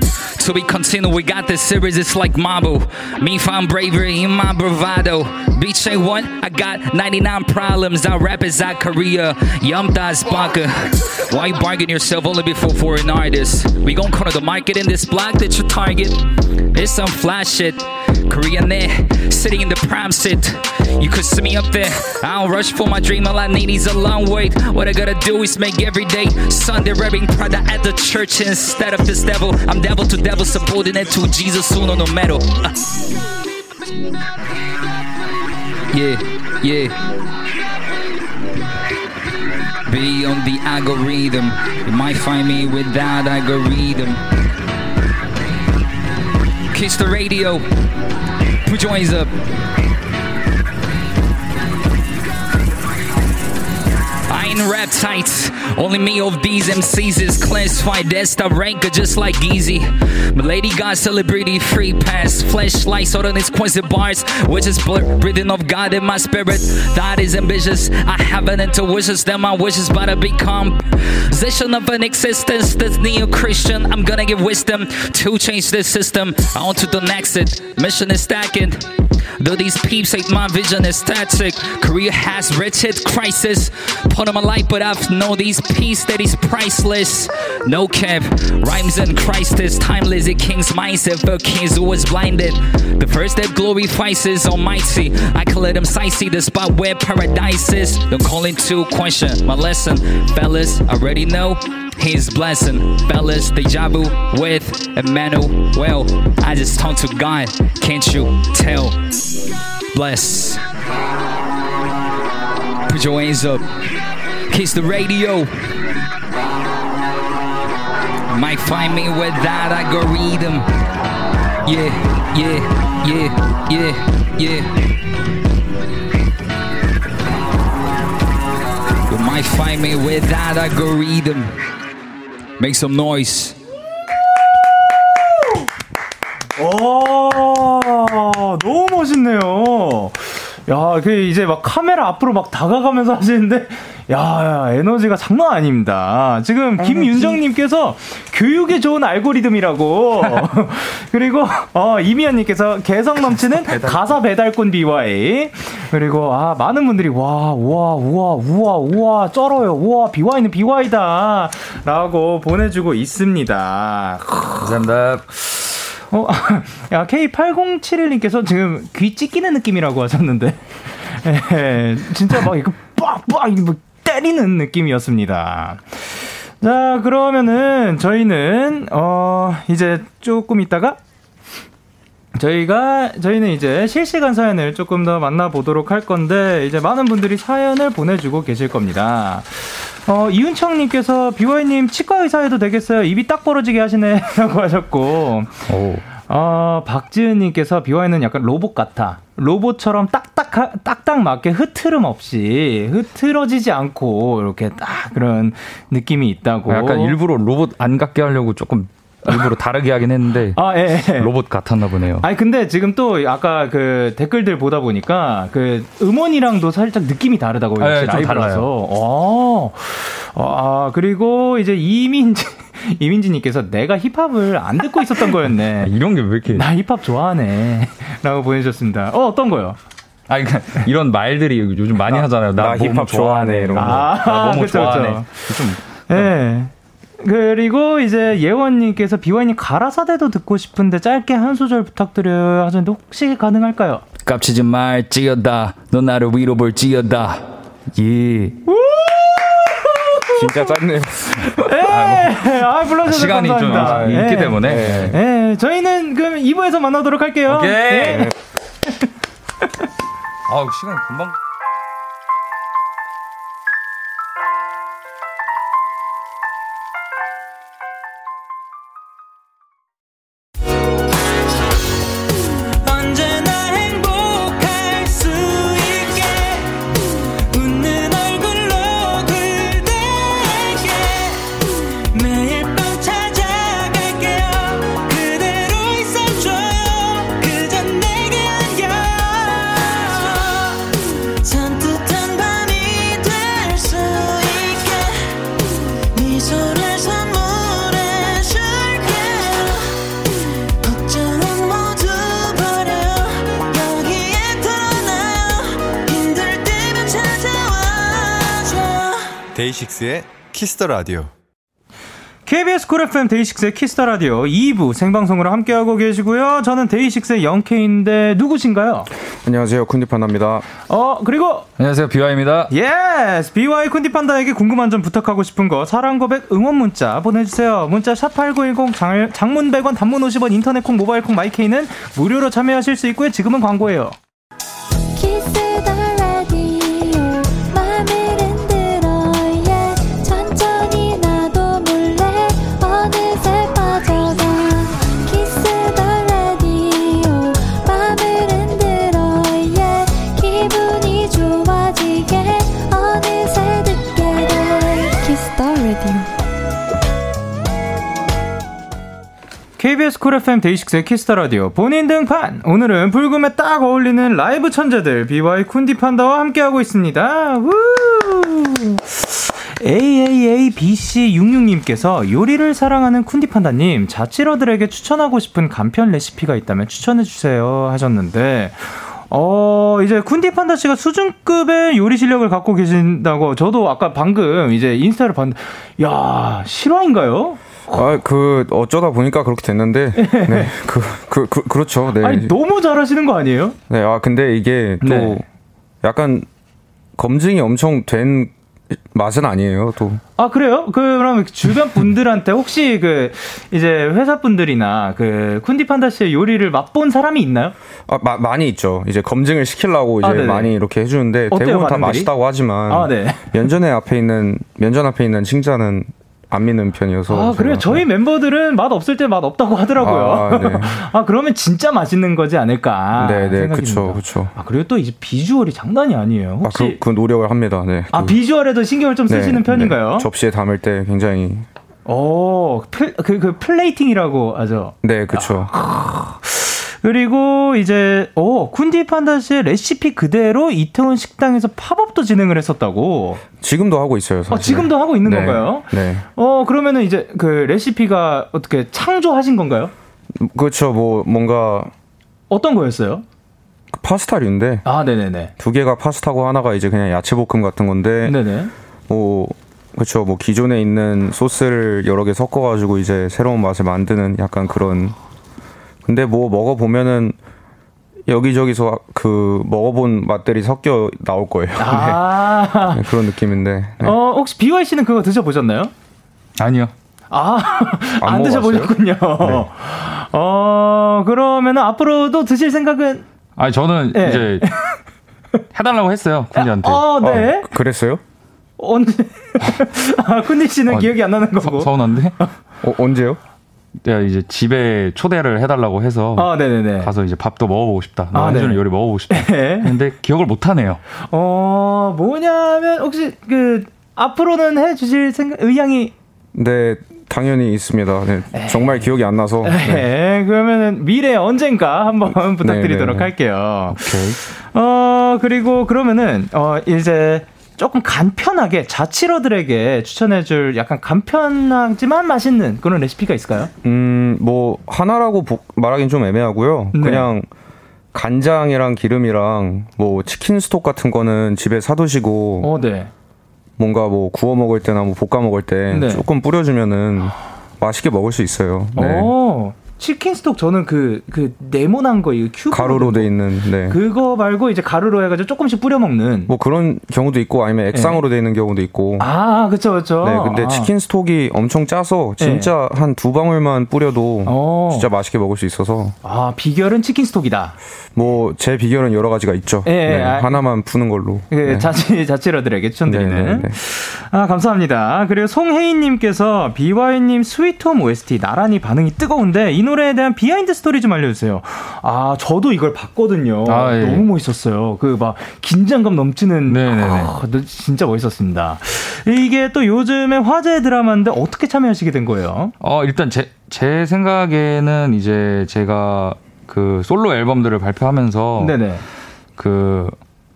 To we continue, we got this series, it's like Mabu. Me find bravery in my bravado. Beach say what? I got 99 problems. I rap is out Korea. Yum das baka. Why you bargain yourself only before foreign artists? We gon' corner the market in this block that you target. It's some flash shit. Korean there, sitting in the prime sit. You could see me up there. I don't rush for my dream. All I need is a long wait. What I gotta do is make every day Sunday wearing Prada at the church instead of this devil. I'm devil to devil, subordinate to Jesus, uno no metal. Uh. Yeah, yeah. Be on the algorithm. You might find me with that algorithm. Kiss the radio. Put your hands up. I rap tights. Only me of these MCs is classified as the ranker just like Easy. Lady got celebrity free pass. Flashlights on these Quincy bars. Which is blur- breathing of God in my spirit. That is ambitious. I have an intuition that my wishes about to become. Position of an existence that's neo Christian. I'm gonna give wisdom to change this system. On to the next it. Mission is stacking. Though these peeps hate my vision is static. Korea has wretched crisis. Put on my life, but I've known these peace that is priceless. No cap, rhymes and Christ is timeless. A king's mindset for kings who was blinded. The first that glorifies is almighty. I can let him sight see the spot where paradise is. Don't call into question my lesson. Fellas, I already know his blessing. Fellas, deja vu with Emmanuel. Well, I just talk to God. Can't you tell? Bless. Put your hands up. Kiss the radio. Might find me with that algorithm. Yeah, yeah, yeah, yeah, yeah. You might find me with that algorithm. Make some noise. 오, 너무 멋있네요. 야, 그 이제 막 카메라 앞으로 막 다가가면서 하시는데, 야, 야 에너지가 장난 아닙니다. 지금 김윤정 님께서 교육에 좋은 알고리즘이라고. 그리고, 어, 이미연 님께서 개성 넘치는 가사 배달꾼 BY. 그리고, 아, 많은 분들이, 와, 우와, 우와, 우와, 우와, 쩔어요. 우와, BY는 BY다. 라고 보내 주고 있습니다. 감사합니다. 어, 야, K8071님께서 지금 귀 찢기는 느낌이라고 하셨는데. 예, 진짜 막 이거 빡빡 이거 뭐 때리는 느낌이었습니다. 자, 그러면은 저희는, 어, 이제 조금 있다가 저희가 저희는 이제 실시간 사연을 조금 더 만나보도록 할 건데 이제 많은 분들이 사연을 보내주고 계실 겁니다. 어, 이윤청님께서 비와이님 치과 의사해도 되겠어요. 입이 딱 벌어지게 하시네라고 하셨고. 오. 어, 박지은님께서 비와이는 약간 로봇 같아. 로봇처럼 딱딱 딱딱 맞게 흐트름 없이 흐트러지지 않고 이렇게 딱 그런 느낌이 있다고. 약간 일부러 로봇 안 같게 하려고 조금 일부러 다르게 하긴 했는데 아, 예, 예. 로봇 같았나 보네요. 아니 근데 지금 또 아까 그 댓글들 보다 보니까 그 음원이랑도 살짝 느낌이 다르다고 아, 예, 좀 라이브라서. 달라요. 어. 아 그리고 이제 이민지 이민지님께서 내가 힙합을 안 듣고 있었던 거였네. 이런 게 왜 이렇게 나 힙합 좋아하네.라고 보내주셨습니다. 어 어떤 거요? 아 그러니까 이런 말들이 요즘 많이 하잖아요. 나, 나 힙합 좋아하네, 이런 거. 아, 나 뭐뭐 그쵸, 좋아하네. 그쵸. 좀 예. 그리고 이제 예원님께서 비와이님 가라사대도 듣고 싶은데 짧게 한 소절 부탁드려요 하셨는데 혹시 가능할까요? 깝치지 말지어다. 너 나를 위로 볼지어다. 예. 진짜 짧네요. 예, 아, 불러주셔서 시간이 감사합니다. 좀 있기 예. 때문에. 예, 저희는 그럼 2부에서 만나도록 할게요. 오케이. 예. 아우, 시간 금방. 데이식스의 Kiss the 라디오. KBS 쿨 FM 데이식스의 Kiss the 라디오 2부 생방송으로 함께하고 계시고요. 저는 데이식스의 영케인데 누구신가요? 안녕하세요. 쿤디판다입니다. 어, 그리고 안녕하세요, BewhY입니다. Yes! BewhY 쿤디판다에게 궁금한 점 부탁하고 싶은 거 사랑 고백 응원 문자 보내 주세요. 문자 샵8910 장, 장문 100원 단문 50원 인터넷 콩 모바일 콩 마이케이는 무료로 참여하실 수 있고요. 지금은 광고예요. KBS 쿨 FM 데이식스의 Kiss the 라디오 본인 등판 오늘은 불금에 딱 어울리는 라이브 천재들 BewhY 쿤디 판다와 함께하고 있습니다. 우! AAABC66님께서 요리를 사랑하는 쿤디판다님 자취러들에게 추천하고 싶은 간편 레시피가 있다면 추천해주세요 하셨는데 어, 이제 쿤디판다 씨가 수준급의 요리 실력을 갖고 계신다고 저도 아까 방금 이제 인스타를 봤는데, 야, 실화인가요? 아, 그 어쩌다 보니까 그렇게 됐는데, 네, 그, 그, 그 그렇죠. 네. 아니, 너무 잘하시는 거 아니에요? 네, 아 근데 이게 또 네. 약간 검증이 엄청 된 맛은 아니에요. 또 아 그래요? 그럼 주변 분들한테 혹시 그 이제 회사 분들이나 그 쿤디 판다 씨의 요리를 맛본 사람이 있나요? 아, 마- 많이 있죠. 이제 검증을 시키려고 이제 아. 많이 이렇게 해 주는데 어때요, 대부분 다? 맛있다고 하지만 아, 네. 면전에 앞에 있는 면전 앞에 있는 칭찬은 안 믿는 편이어서. 아 그래요? 저희 멤버들은 맛 없을 때 맛 없다고 하더라고요. 아, 네. 아 그러면 진짜 맛있는 거지 않을까? 네, 네, 그쵸. 그쵸. 아 그리고 또 이제 비주얼이 장난이 아니에요. 아, 혹시 그, 그 노력을 합니다. 네. 아 그- 비주얼에도 신경을 좀 네, 쓰시는 편인가요? 네. 접시에 담을 때 굉장히 오, 플, 그, 그 plating이라고 하죠. 네, 그쵸. 그리고 이제 오 쿤디 판다 씨의 레시피 그대로 이태원 식당에서 팝업도 진행을 했었다고. 지금도 하고 있어요. 사실. 어, 지금도 하고 있는 네, 건가요? 네. 어 그러면은 이제 그 레시피가 어떻게 창조하신 건가요? 그렇죠. 뭐 뭔가 어떤 거였어요? 파스타류인데 아 네네네. 두 개가 파스타고 하나가 이제 그냥 야채 볶음 같은 건데 네네. 뭐 그렇죠. 뭐 기존에 있는 소스를 여러 개 섞어 가지고 이제 새로운 맛을 만드는 약간 그런 근데 뭐 먹어 보면은 여기저기서 그 먹어본 맛들이 섞여 나올 거예요. 아, 네, 그런 느낌인데. 네. 어 혹시 BY 씨는 그거 드셔보셨나요? 아니요. 아, 안 안 드셔보셨군요. 네. 어, 그러면은 앞으로도 드실 생각은? 아니, 저는 네. 이제 해달라고 했어요, 쿤디한테. 어, 네. 아, 그랬어요? 언제? 아, 쿤디 씨는 어, 기억이 안 나는 거고. 서, 서운한데? 어, 언제요? 내가 이제 집에 초대를 해달라고 해서 아, 네네네. 가서 이제 밥도 먹어보고 싶다. 너 아, 해주는 네. 요리 먹어보고 싶다. 네. 근데 기억을 못 하네요. 어, 뭐냐면, 혹시 그, 앞으로는 해 주실 생각, 의향이, 네, 당연히 있습니다. 네, 정말 기억이 안 나서. 네. 네. 그러면은 미래 언젠가 한번 부탁드리도록 네, 네. 할게요. 오케이. 어, 그리고 그러면은, 어, 이제 조금 간편하게 자취러들에게 추천해줄 약간 간편하지만 맛있는 그런 레시피가 있을까요? 음, 뭐 하나라고 보- 말하긴 좀 애매하고요. 네. 그냥 간장이랑 기름이랑 뭐 치킨 스톡 같은 거는 집에 사두시고 어, 네. 뭔가 뭐 구워 먹을 때나 뭐 볶아 먹을 때 네. 조금 뿌려주면은 맛있게 먹을 수 있어요. 네. 오, chicken stock 저는 그, 그 네모난 거, 이 큐브. 가루로 돼 있는 네. 그거 말고 이제 가루로 해가지고 조금씩 뿌려 먹는. 뭐 그런 경우도 있고 아니면 액상으로 돼 있는 경우도 있고. 네. 아, 그쵸, 그쵸. 네, 근데 아. chicken stock이 엄청 짜서 진짜 한두 방울만 뿌려도 어. 진짜 맛있게 먹을 수 있어서 아, 비결은 chicken stock이다. 뭐 제 비결은 여러 가지가 있죠. 예, 네, 아, 하나만 푸는 걸로. 그 네. 자치, 자치러들에게 추천드리는. 네, 네, 네. 아, 감사합니다. 그리고 송혜인님께서 BewhY님 스위트홈 OST 나란히 반응이 뜨거운데 이 노래에 대한 behind story 좀 알려주세요. 아, 저도 이걸 봤거든요. 아, 예. 너무 멋있었어요. 그 막 긴장감 넘치는. 네네네. 아, 진짜 멋있었습니다. 이게 또 요즘에 화제 드라마인데 어떻게 참여하시게 된 거예요? 어, 일단 제, 제 생각에는 이제 제가 그 솔로 앨범들을 발표하면서 네네. 그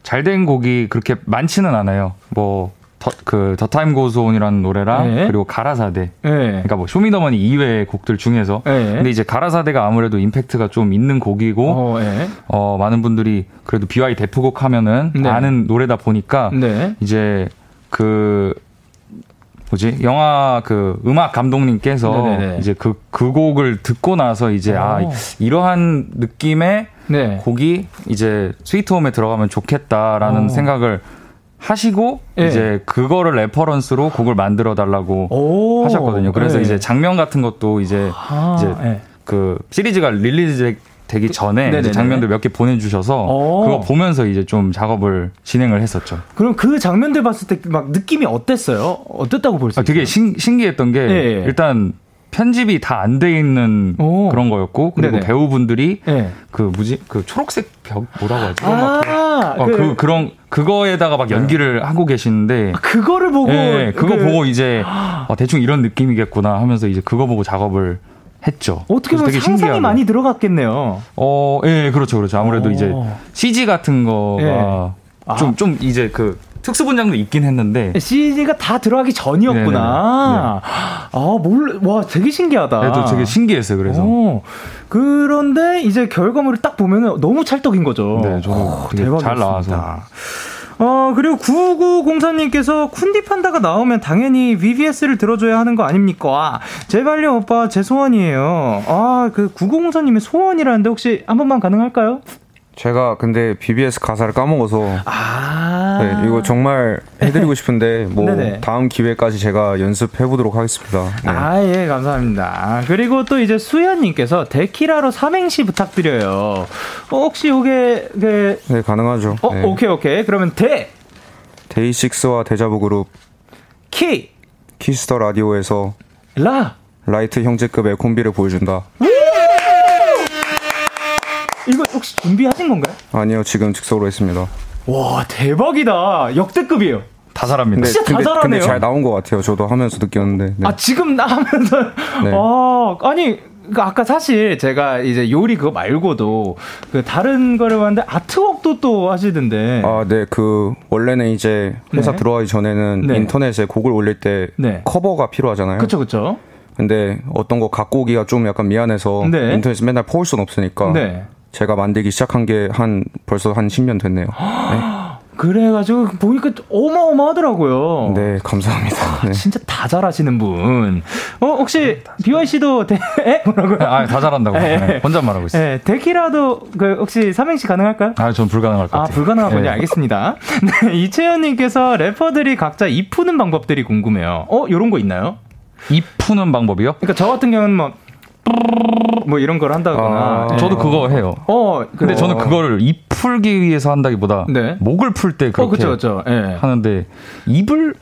잘 된 곡이 그렇게 많지는 않아요. 뭐, 더, 그, the time goes on이라는 노래랑 네. 그리고 가라사대. 예. 그러니까 뭐 쇼미더머니 이외의 곡들 중에서. 예. 근데 이제 가라사대가 아무래도 임팩트가 좀 있는 곡이고, 어, 어, 예. 많은 분들이 그래도 BewhY 대표곡 하면은 네. 아는 노래다 보니까 네. 이제 그 뭐지 영화 그 음악 감독님께서 네네네. 이제 그그 곡을 듣고 나서 이제 아 오. 이러한 느낌의 네. 곡이 이제 스위트홈에 들어가면 좋겠다라는 오. 생각을 하시고 예. 이제 그거를 reference로 곡을 만들어 달라고 오. 하셨거든요. 그래서 예. 이제 장면 같은 것도 이제 아, 이제 예. 그 시리즈가 release 되기 전에 장면들 몇 개 보내주셔서 오. 그거 보면서 이제 좀 작업을 진행을 했었죠. 그럼 그 장면들 봤을 때 막 느낌이 어땠어요? 어땠다고 볼수 아, 있어요? 되게 신, 신기했던 게 예, 예. 일단 편집이 다 안 돼 있는 오. 그런 거였고 그리고 네네. 배우분들이 예. 그 뭐지 그 초록색 벽 뭐라고 하지? 아, 어, 그, 그, 런 그거에다가 막 연기를 하고 계시는데 그거를 보고 예, 그거 그- 보고 이제 어, 대충 이런 느낌이겠구나 하면서 이제 그거 보고 작업을 했죠. 어떻게 보면 되게 상상이 신기하고. 많이 들어갔겠네요. 어, 예, 그렇죠, 그렇죠. 아무래도 오. 이제 CG 같은 거가 예. 아. 좀, 좀 이제 그 특수 분장도 있긴 했는데 CG가 다 들어가기 전이었구나. 아, 몰라. 와, 되게 신기하다. 그래도 되게 신기했어요. 그래서 어, 그런데 이제 결과물을 딱 보면 너무 찰떡인 거죠. 네, 저도 어, 되게 잘 대박이었습니다. 나와서 어, 그리고 9904님께서 쿤디 판다가 나오면 당연히 VVS를 들어줘야 하는 거 아닙니까? 아, 제발요, 오빠. 제 소원이에요. 아, 그 9904님의 소원이라는데 혹시 한 번만 가능할까요? 제가 근데 BBS 가사를 까먹어서 아. 네, 이거 정말 해드리고 싶은데 뭐 네네. 다음 기회까지 제가 연습해 보도록 하겠습니다. 네. 아, 예, 감사합니다. 그리고 또 이제 수현님께서 데키라로 삼행시 부탁드려요. 어, 혹시 요게, 그, 네, 가능하죠. 어, 네. 오케이, 오케이. 그러면 데, 데이식스와 데자부 그룹 키, 키스 더 라디오에서 라. 라이트 형제급의 콤비를 보여준다. 이거 혹시 준비하신 건가요? 아니요, 지금 즉석으로 했습니다. 와, 대박이다. 역대급이에요. 다 잘합니다. 진짜 다 근데, 잘하네요. 근데 잘 나온 것 같아요. 저도 하면서 느꼈는데. 네. 아, 지금 나 하면서. 네. 어, 아니, 그 아까 사실 제가 이제 요리 그거 말고도 그 다른 거를 봤는데 아트웍도 또 하시던데. 아, 네, 그 원래는 이제 회사 네. 들어가기 전에는 네. 인터넷에 곡을 올릴 때 네. 커버가 필요하잖아요. 그쵸, 그쵸. 근데 어떤 거 갖고 오기가 좀 약간 미안해서 네. 인터넷에 맨날 퍼올 순 없으니까 네. 제가 만들기 시작한 게 한 벌써 한 10년 됐네요. 그래가지고 보니까 어마어마하더라고요. 네, 감사합니다. 네. 진짜 다 잘하시는 분. 어, 혹시 BY 씨도 데, 에? 뭐라고요? 아, 다 잘한다고. 예, 예. 네, 혼자 말하고 있어요. 네, 데키라도 그 혹시 삼행시 가능할까요? 아, 전 불가능할 것 아, 같아요. 불가능하군요. 네. 알겠습니다. 네, 이채연님께서 래퍼들이 각자 이 푸는 방법들이 궁금해요. 어, 요런 거 있나요? 입 푸는 방법이요? 그러니까 저 같은 경우는 뭐, 뭐 이런 걸 한다거나. 아, 네. 저도 그거 해요. 어, 근데 그- 저는 그거를 입 풀기 위해서 한다기보다 네. 목을 풀때 어, 그렇게 그쵸, 그쵸. 예. 하는데 입을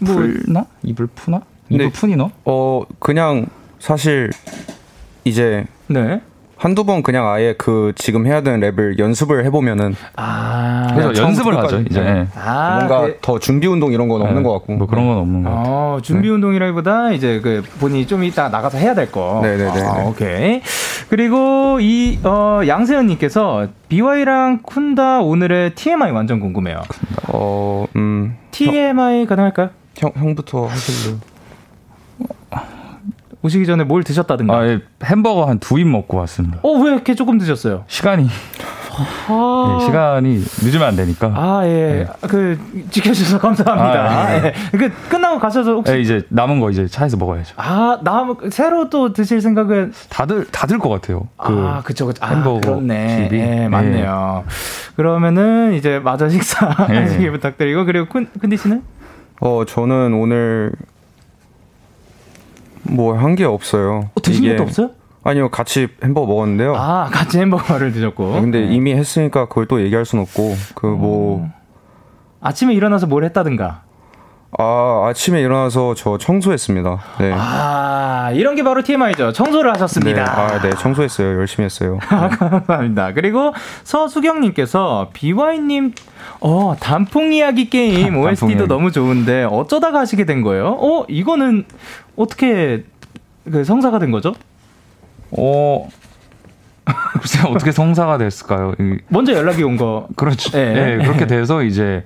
뭐- 풀나? 입을 푸나? 입을 네. 푸니 너? 어, 그냥 사실 이제 네. 한두 번 그냥 아예 그 지금 해야 되는 랩을 연습을 해보면은 아. 그래서 연습을 하죠. 이제 끝까지. 예. 아, 뭔가 그- 더 준비 운동 이런 건 없는 예. 것 같고. 뭐 그런 건 없는 것 같아요. 어, 준비 운동이라기보다 이제 그 본인이 좀 이따 나가서 해야 될 거. 네네네. 아, 오케이. 그리고 이 어, 양세현님께서 BY랑 쿤다 오늘의 TMI 완전 궁금해요. 어, 음, TMI 가능할까요? 형 형부터 하실래요? 오시기 전에 뭘 드셨다든가. 아, 예. 햄버거 한 두 입 먹고 왔습니다. 어, 왜 이렇게 조금 드셨어요? 시간이 아. 네, 시간이 늦으면 안 되니까. 아, 예. 그, 지켜주셔서 감사합니다. 아, 예. 예. 그, 끝나고 가셔서 혹시. 네, 이제 남은 거 이제 차에서 먹어야죠. 아, 남, 새로 또 드실 생각은. 다들 다들 것 같아요. 그 아, 그쵸, 그쵸. 아, 햄버거 그렇네. 집이. 예, 맞네요. 그러면은 이제 마저 식사 예. 하시길 부탁드리고, 그리고 쿤, 쿤디 씨는? 어 저는 오늘 뭐 한 게 없어요. 어, 드신 이게- 것도 없어요? 아니요 같이 햄버거 먹었는데요. 아, 같이 햄버거를 드셨고. 근데 네. 이미 했으니까 그걸 또 얘기할 순 없고 그 뭐 아침에 일어나서 뭘 했다든가. 아, 아침에 일어나서 저 청소했습니다. 네. 아, 이런 게 바로 TMI죠. 청소를 네, 하셨습니다. 아, 네, 청소했어요. 열심히 했어요. 감사합니다. 그리고 서수경님께서 BY님, 어, 단풍 이야기 게임 OST도 이야기. 너무 좋은데 어쩌다가 하시게 된 거예요? 어, 이거는 어떻게 그 성사가 된 거죠? 어 글쎄 어떻게 성사가 됐을까요? 이- 먼저 연락이 온 거. 그렇죠. 네. 네, 그렇게 돼서 이제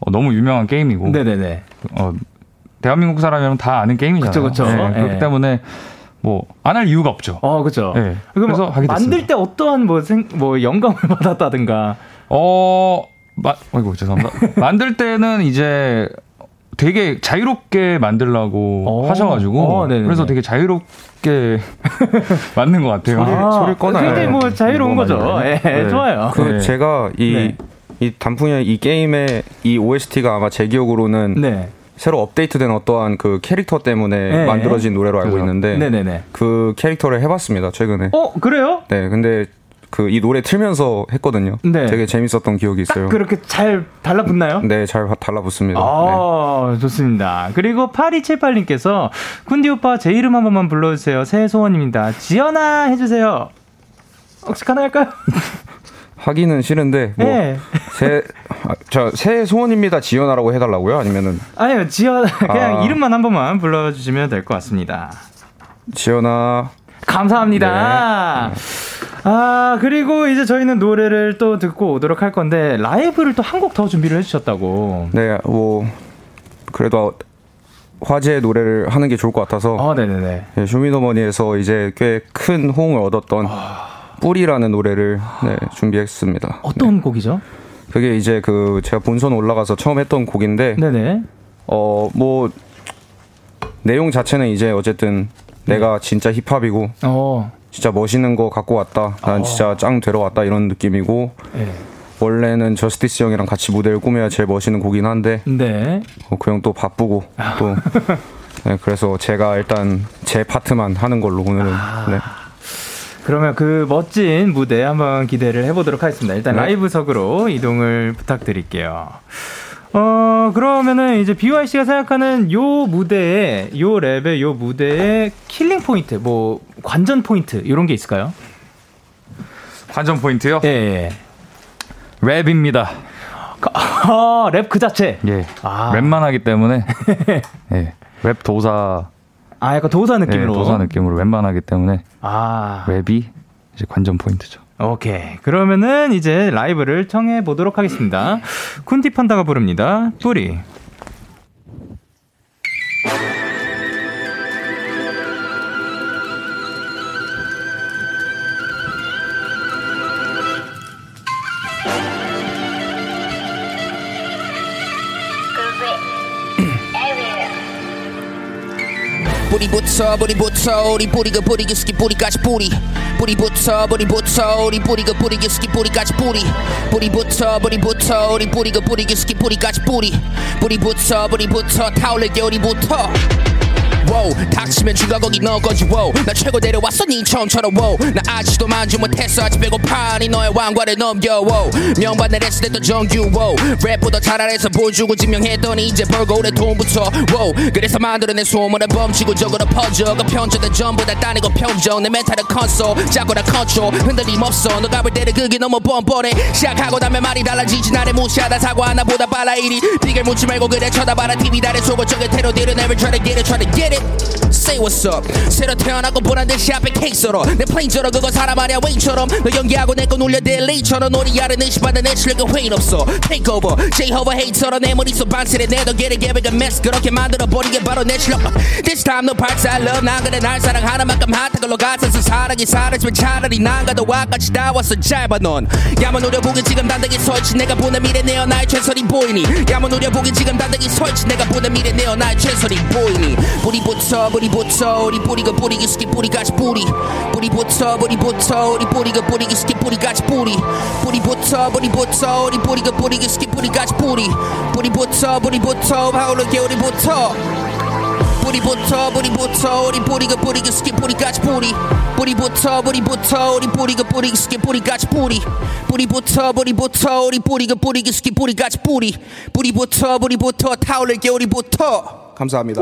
어, 너무 유명한 게임이고 네네네. 어, 대한민국 사람이면 다 아는 게임이잖아요. 그쵸, 그쵸. 네, 그렇기 네. 때문에 뭐 안 할 이유가 없죠. 어, 그죠. 네, 그래서 하게 됐습니다. 만들 때 어떠한 뭐, 생, 뭐 영감을 받았다든가. 어, 마, 아이고 죄송합니다. 만들 때는 이제 되게 자유롭게 만들라고 어. 하셔가지고 어. 그래서 되게 자유롭게 만든 것 같아요. 아, 소리 꺼놔요. 굉장히 뭐 네. 자유로운 뭐 거죠. 예, 네. 좋아요. 그 네. 제가 이 네. 이 단풍이 이 게임의 이 OST가 아마 제 기억으로는 네. 새로 업데이트된 어떠한 그 캐릭터 때문에 네. 만들어진 노래로 알고 그죠. 있는데 네네네. 그 캐릭터를 해봤습니다 최근에. 어, 그래요? 네, 근데 그 이 노래 틀면서 했거든요. 네. 되게 재밌었던 기억이 딱 있어요. 그렇게 잘 달라붙나요? 네, 잘 달라붙습니다. 네. 아, 좋습니다. 그리고 8278님께서 군디 오빠 제 이름 한 번만 불러주세요. 새해 소원입니다. 지연아 해주세요. 혹시 가능할까요? 하기는 싫은데 뭐 네. 새, 아, 저 새해 소원입니다 지연아라고 해달라고요? 아니면은 아니요, 지연 그냥 아. 이름만 한 번만 불러주시면 될 것 같습니다. 지연아 감사합니다. 아, 그리고 이제 저희는 노래를 또 듣고 오도록 할 건데, 라이브를 또 한 곡 더 준비를 해주셨다고. 네, 뭐 그래도 화제의 노래를 하는 게 좋을 것 같아서 아, 네네네. 네, 쇼미더머니에서 이제 꽤 큰 호응을 얻었던 뿌리라는 노래를 네, 준비했습니다. 어떤 네. 곡이죠? 그게 이제 그 제가 본선 올라가서 처음 했던 곡인데 네네. 어뭐 내용 자체는 이제 어쨌든 내가 진짜 힙합이고 어, 진짜 멋있는 거 갖고 왔다. 난 진짜 짱 되러 왔다 이런 느낌이고 네. 원래는 저스티스 형이랑 같이 무대를 꾸며야 제일 멋있는 곡이긴 한데 네. 어, 그형 또 바쁘고 또 네, 그래서 제가 일단 제 파트만 하는 걸로 오늘은 네. 그러면 그 멋진 무대 한번 기대를 해보도록 하겠습니다. 일단 네. 라이브석으로 이동을 부탁드릴게요. 어, 그러면은 이제 BewhY 씨가 생각하는 요 무대에, 요 랩의 요 무대의 killing point, 뭐, 관전 포인트, 이런 게 있을까요? 관전 포인트요? 예, 예. 랩입니다. 아, 랩 그 자체. 예. 아. 랩만 하기 때문에 예. 랩 도사 아, 약간 도사 네, 느낌으로. 도사 느낌으로 랩만 하기 때문에 아, 랩이 이제 관전 포인트죠. 오케이. 그러면은 이제 라이브를 청해 보도록 하겠습니다. 쿤디 판다가 부릅니다. 뿌리. 뿌리부터 뿌리부터 우리 뿌리가 뿌리 기 스키 뿌리까지 뿌리. 뿌리부터 뿌리부터 우리 뿌리가 뿌리 기 스키 뿌리까지 뿌리. 뿌리부터 뿌리부터 우리 뿌리가 뿌리 기 스키 뿌리까지 뿌리. 뿌리부터 뿌리부터 타올릴 게 우리부터 wow, 닥치면 주가 거기 너 거지 wow. 나 최고 데려왔어 니 처음처럼 wow. 나 아직도 만지 못했어 아직 배고파 니 너의 왕관을 넘겨 wow. 명반을 했을 때도 정규 wow. 랩보다 잘 알아서 보여주고 증명했더니 이제 벌고 오래 돈부터 wow. 그래서 만들어낸 소문을 범치고 적으로 퍼져. 그 편전은 전부 다 따내고 평정. 내 멘탈은 컨솔 잡고나 컨트롤 흔들림 없어. 너가 볼 때는 그게 너무 뻔뻔해. 시작하고 나면 말이 달라지지. 나를 무시하다 사과 하나 보다 빨라 일이 비결 묻지 말고 그래. 쳐다봐라. TV 달에 속을 적에 테러 뒤를 never try to get it try to get get it? Say what's up. 새로 태어나고 보란 듯이 앞에 케이스로 내 플레인처럼 그거 사람 아니야 웨이처럼. 너 연기하고 내거 놀려 델리처럼. 우리 아래 의심받는 내 실력에 회의 없어. Take over. J-Hover 헤이처럼 내 머릿속 반스레 내도 get it get it mess 그렇게 만들어버리게 바로 내 실력. This time no parts I love. 난 그래 날 사랑하는 만큼 핫한 걸로 같아서 사랑이 사라지면 차라리 난 가도 와까지 다 왔어. 짧아 넌. 야만 노려보기 지금 단단히 서있지 내가 보는 미래 내어 나의 최선이 보이니. 야만 노려보기 지금 단단히 서있지 내가 보는 미래 내어 나의 최선이 보이니 뿌리부터 뿌리부터 우리 뿌리가 뿌리기 스키 뿌리같이 뿌리. 뿌리부터 뿌리부터 우리 뿌리가 뿌리기 스키 뿌리같이 뿌리. 뿌리부터 뿌리부터 우리 뿌리가 뿌리기 스키 뿌리같이 뿌리. 뿌리부터 뿌리부터 하울러 겨울이부터. 뿌리부터 뿌리부터 우리 뿌리가 뿌리가 스키 뿌리같이 뿌리. 뿌리부터 뿌리부터 우리 뿌리가 뿌리가 스키 뿌리같이 뿌리. 뿌리부터 뿌리부터 우리 뿌리가 뿌리가 스키 뿌리같이 뿌리. 뿌리부터 뿌리부터 타올릴 겨울이부터 감사합니다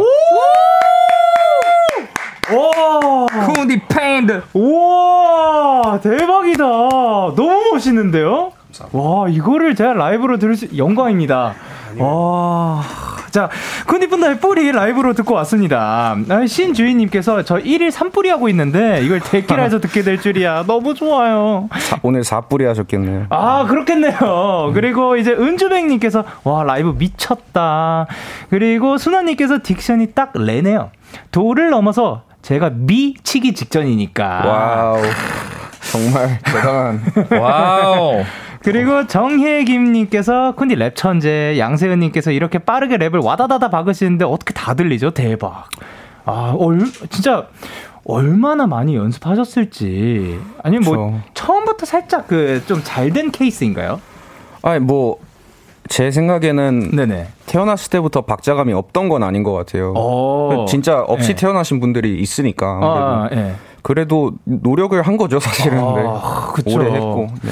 와, 쿤디판다. 우와, 대박이다. 너무 멋있는데요? 와, 이거를 제가 라이브로 들을 수, 영광입니다. 와. 자, 쿤디판다 뿌리 라이브로 듣고 왔습니다. 아, 신주인님께서 저 1일 3뿌리 하고 있는데 이걸 데키라에서 듣게 될 줄이야. 너무 좋아요. 사- 오늘 4뿌리 하셨겠네요. 아, 그렇겠네요. 그리고 이제 은주백님께서, 와, 라이브 미쳤다. 그리고 순아님께서 diction이 딱 레네요. 도를 넘어서 제가 미치기 직전이니까. 와우. 정말 대단한. 와우. 그리고 정혜김님께서 쿤디 랩 천재, 양세은님께서 이렇게 빠르게 랩을 와다다다 박으시는데 어떻게 다 들리죠? 대박. 아, 얼, 진짜 얼마나 많이 연습하셨을지. 아니면 뭐 그쵸. 처음부터 살짝 그 좀 잘 된 케이스인가요? 아니 뭐 제 생각에는 네네. 태어났을 때부터 박자감이 없던 건 아닌 것 같아요. 어. 진짜 없이 네. 태어나신 분들이 있으니까. 아. 예. 그래도 노력을 한 거죠 사실은. 네. 아, 그쵸. 오래 했고. 네.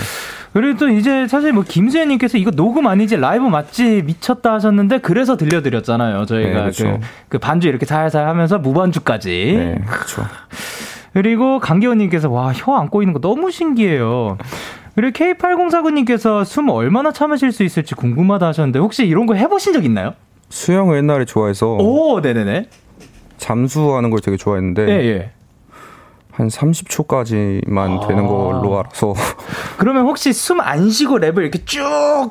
그리고 또 이제 사실 뭐 김수현님께서 이거 녹음 아니지 라이브 맞지 미쳤다 하셨는데 그래서 들려드렸잖아요. 저희가 네, 그쵸. 그, 그 반주 이렇게 살살 하면서 무반주까지. 네, 그렇죠. 그리고 강기호님께서 와 혀 안 꼬이는 거 너무 신기해요. 그리고 K8049님께서 숨 얼마나 참으실 수 있을지 궁금하다 하셨는데 혹시 이런 거 해보신 적 있나요? 수영을 옛날에 좋아해서 오, 네네네. 잠수하는 걸 되게 좋아했는데 예, 예. 한 30초까지만 되는 아. 걸로 알아서 그러면 혹시 숨 안 쉬고 랩을 이렇게 쭉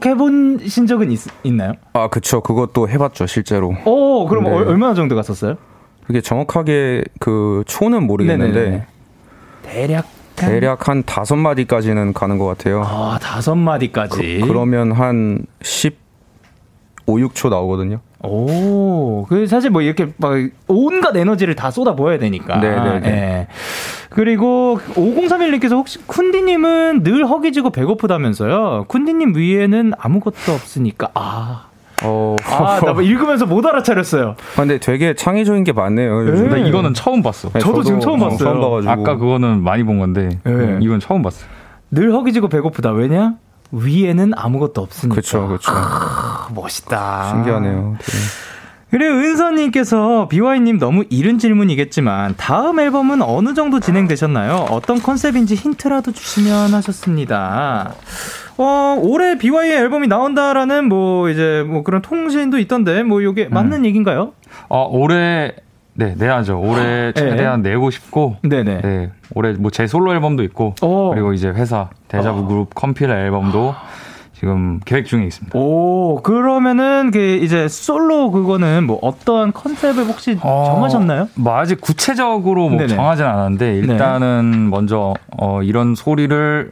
해보신 적은 있, 있나요? 아 그쵸 그것도 해봤죠 실제로 오, 그럼 네. 얼- 얼마나 정도 갔었어요? 그게 정확하게 그 초는 모르겠는데 네네네. 대략 한- 대략 한 다섯 마디까지는 가는 것 같아요. 아 다섯 마디까지. 그, 러면 한 15, 6초 나오거든요. 오, 그 사실 뭐 이렇게 막 온갖 에너지를 다 쏟아 부어야 되니까. 네네네. 예. 그리고 5031님께서 혹시 쿤디님은 늘 허기지고 배고프다면서요? 쿤디님 위에는 아무것도 없으니까. 아, 어, 아, 나 뭐 읽으면서 못 알아차렸어요. 근데 되게 창의적인 게 많네요. 요즘. 근데 이거는 처음 봤어. 네, 저도 지금 처음 어, 봤어요. 처음 봐가지고. 아까 그거는 많이 본 건데 네. 이건 처음 봤어. 늘 허기지고 배고프다. 왜냐? 위에는 아무것도 없으니까. 그쵸, 그쵸. 아, 멋있다. 신기하네요. 되게. 그리고 은서님께서 비와이님 너무 이른 질문이겠지만 다음 앨범은 어느 정도 진행되셨나요? 어떤 컨셉인지 힌트라도 주시면 하셨습니다. 어, 올해 비와이 앨범이 나온다라는 뭐 이제 뭐 그런 통신도 있던데 뭐 이게 맞는 얘기인가요? 어, 올해 네 내야죠. 올해 최대한 내고 싶고 네네. 네 올해 뭐 제 솔로 앨범도 있고 오. 그리고 이제 회사 데자부 그룹 컴필 앨범도 지금 계획 중에 있습니다. 오 그러면은 그 이제 솔로 그거는 뭐 어떠한 컨셉을 혹시 어, 정하셨나요? 뭐 아직 구체적으로 뭐. 네. 정하진 않았는데 일단은 먼저 어, 이런 소리를